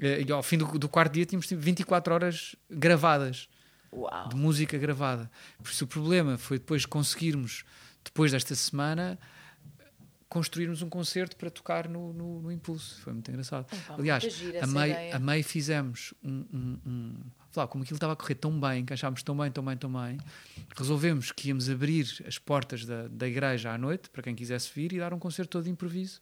Eh, E ao fim do, do quarto dia tínhamos tipo, 24 horas gravadas. Uau. de música gravada. Por isso o problema foi depois conseguirmos, depois desta semana, construirmos um concerto para tocar no, no, no Impulso. Foi muito engraçado. Epá, Aliás, a meio, a meio fizemos um. um, um lá, como aquilo estava a correr tão bem, encaixámos tão bem, tão bem, tão bem, resolvemos que íamos abrir as portas da, da igreja à noite para quem quisesse vir e dar um concerto todo de improviso.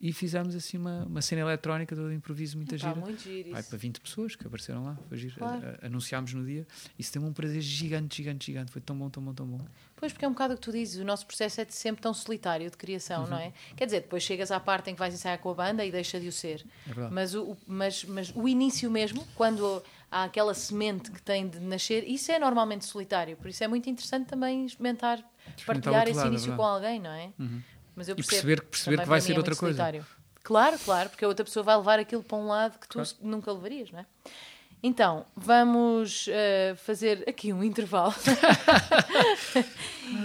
E fizemos assim uma, uma cena eletrónica toda de improviso, muita Epá, gira. muito giro Vai para 20 pessoas que apareceram lá. Foi giro. Claro. A- a- Anunciámos no dia. Isso teve um prazer gigante, gigante, gigante. Foi tão bom, tão bom, tão bom. Pois, porque é um bocado o que tu dizes, o nosso processo é de sempre tão solitário de criação, não Uhum. é? Quer dizer, depois chegas à parte em que vais ensaiar com a banda e deixa de o ser. É verdade. Mas o, mas, mas o início mesmo, quando há aquela semente que tem de nascer, isso é normalmente solitário. Por isso é muito interessante também experimentar, Experimentar partilhar esse lado, é início com verdade. alguém, não é? Uhum. Mas eu E percebo, perceber, perceber também que vai ser é outra muito coisa. solitário. Claro, claro, porque a outra pessoa vai levar aquilo para um lado que tu Claro. nunca levarias, não é? Então, vamos eh, fazer aqui um intervalo.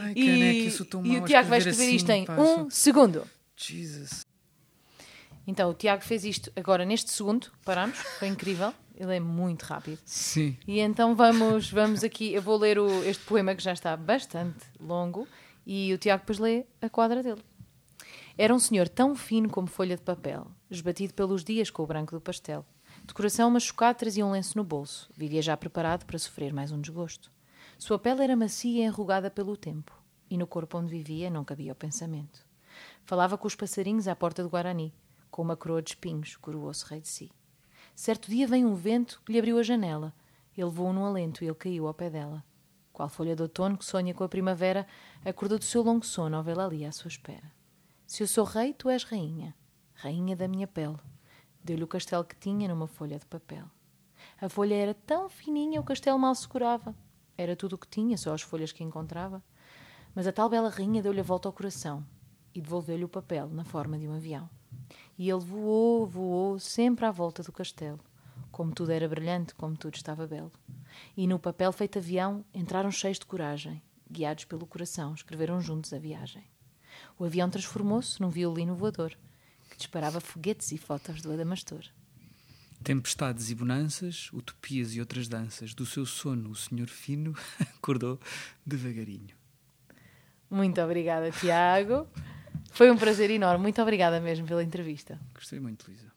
Ai, e, caneca, isso estou e o Tiago vai escrever escrever isto assim, em um segundo. Jesus. Então, o Tiago fez isto agora neste segundo, paramos, foi incrível, ele é muito rápido. Sim. E então vamos, vamos aqui, eu vou ler o- este poema que já está bastante longo e o Tiago depois lê a quadra dele. Era um senhor tão fino como folha de papel, esbatido pelos dias com o branco do pastel. De coração machucado, trazia um lenço no bolso. Vivia já preparado para sofrer mais um desgosto. Sua pele era macia e enrugada pelo tempo, e no corpo onde vivia não cabia o pensamento. Falava com os passarinhos à porta do Guarani, com uma coroa de espinhos, coroou-se rei de si. Certo dia veio um vento que lhe abriu a janela. Ele voou num alento e ele caiu ao pé dela. Qual folha de outono que sonha com a primavera, acordou do seu longo sono ao vê-la ali à sua espera. Se eu sou rei, tu és rainha, rainha da minha pele. Deu-lhe o castelo que tinha numa folha de papel. A folha era tão fininha, o castelo mal se curava. Era tudo o que tinha, só as folhas que encontrava. Mas a tal bela rainha deu-lhe a volta ao coração e devolveu-lhe o papel na forma de um avião. E ele voou, voou, sempre à volta do castelo. Como tudo era brilhante, como tudo estava belo. E no papel feito avião entraram cheios de coragem. Guiados pelo coração, escreveram juntos a viagem. O avião transformou-se num violino voador que disparava foguetes e fotos do Adamastor. Tempestades e bonanças, utopias e outras danças. Do seu sono, o senhor fino acordou devagarinho. Muito obrigada, Tiago. Foi um prazer enorme. Muito obrigada mesmo pela entrevista. Gostei muito, Lisa.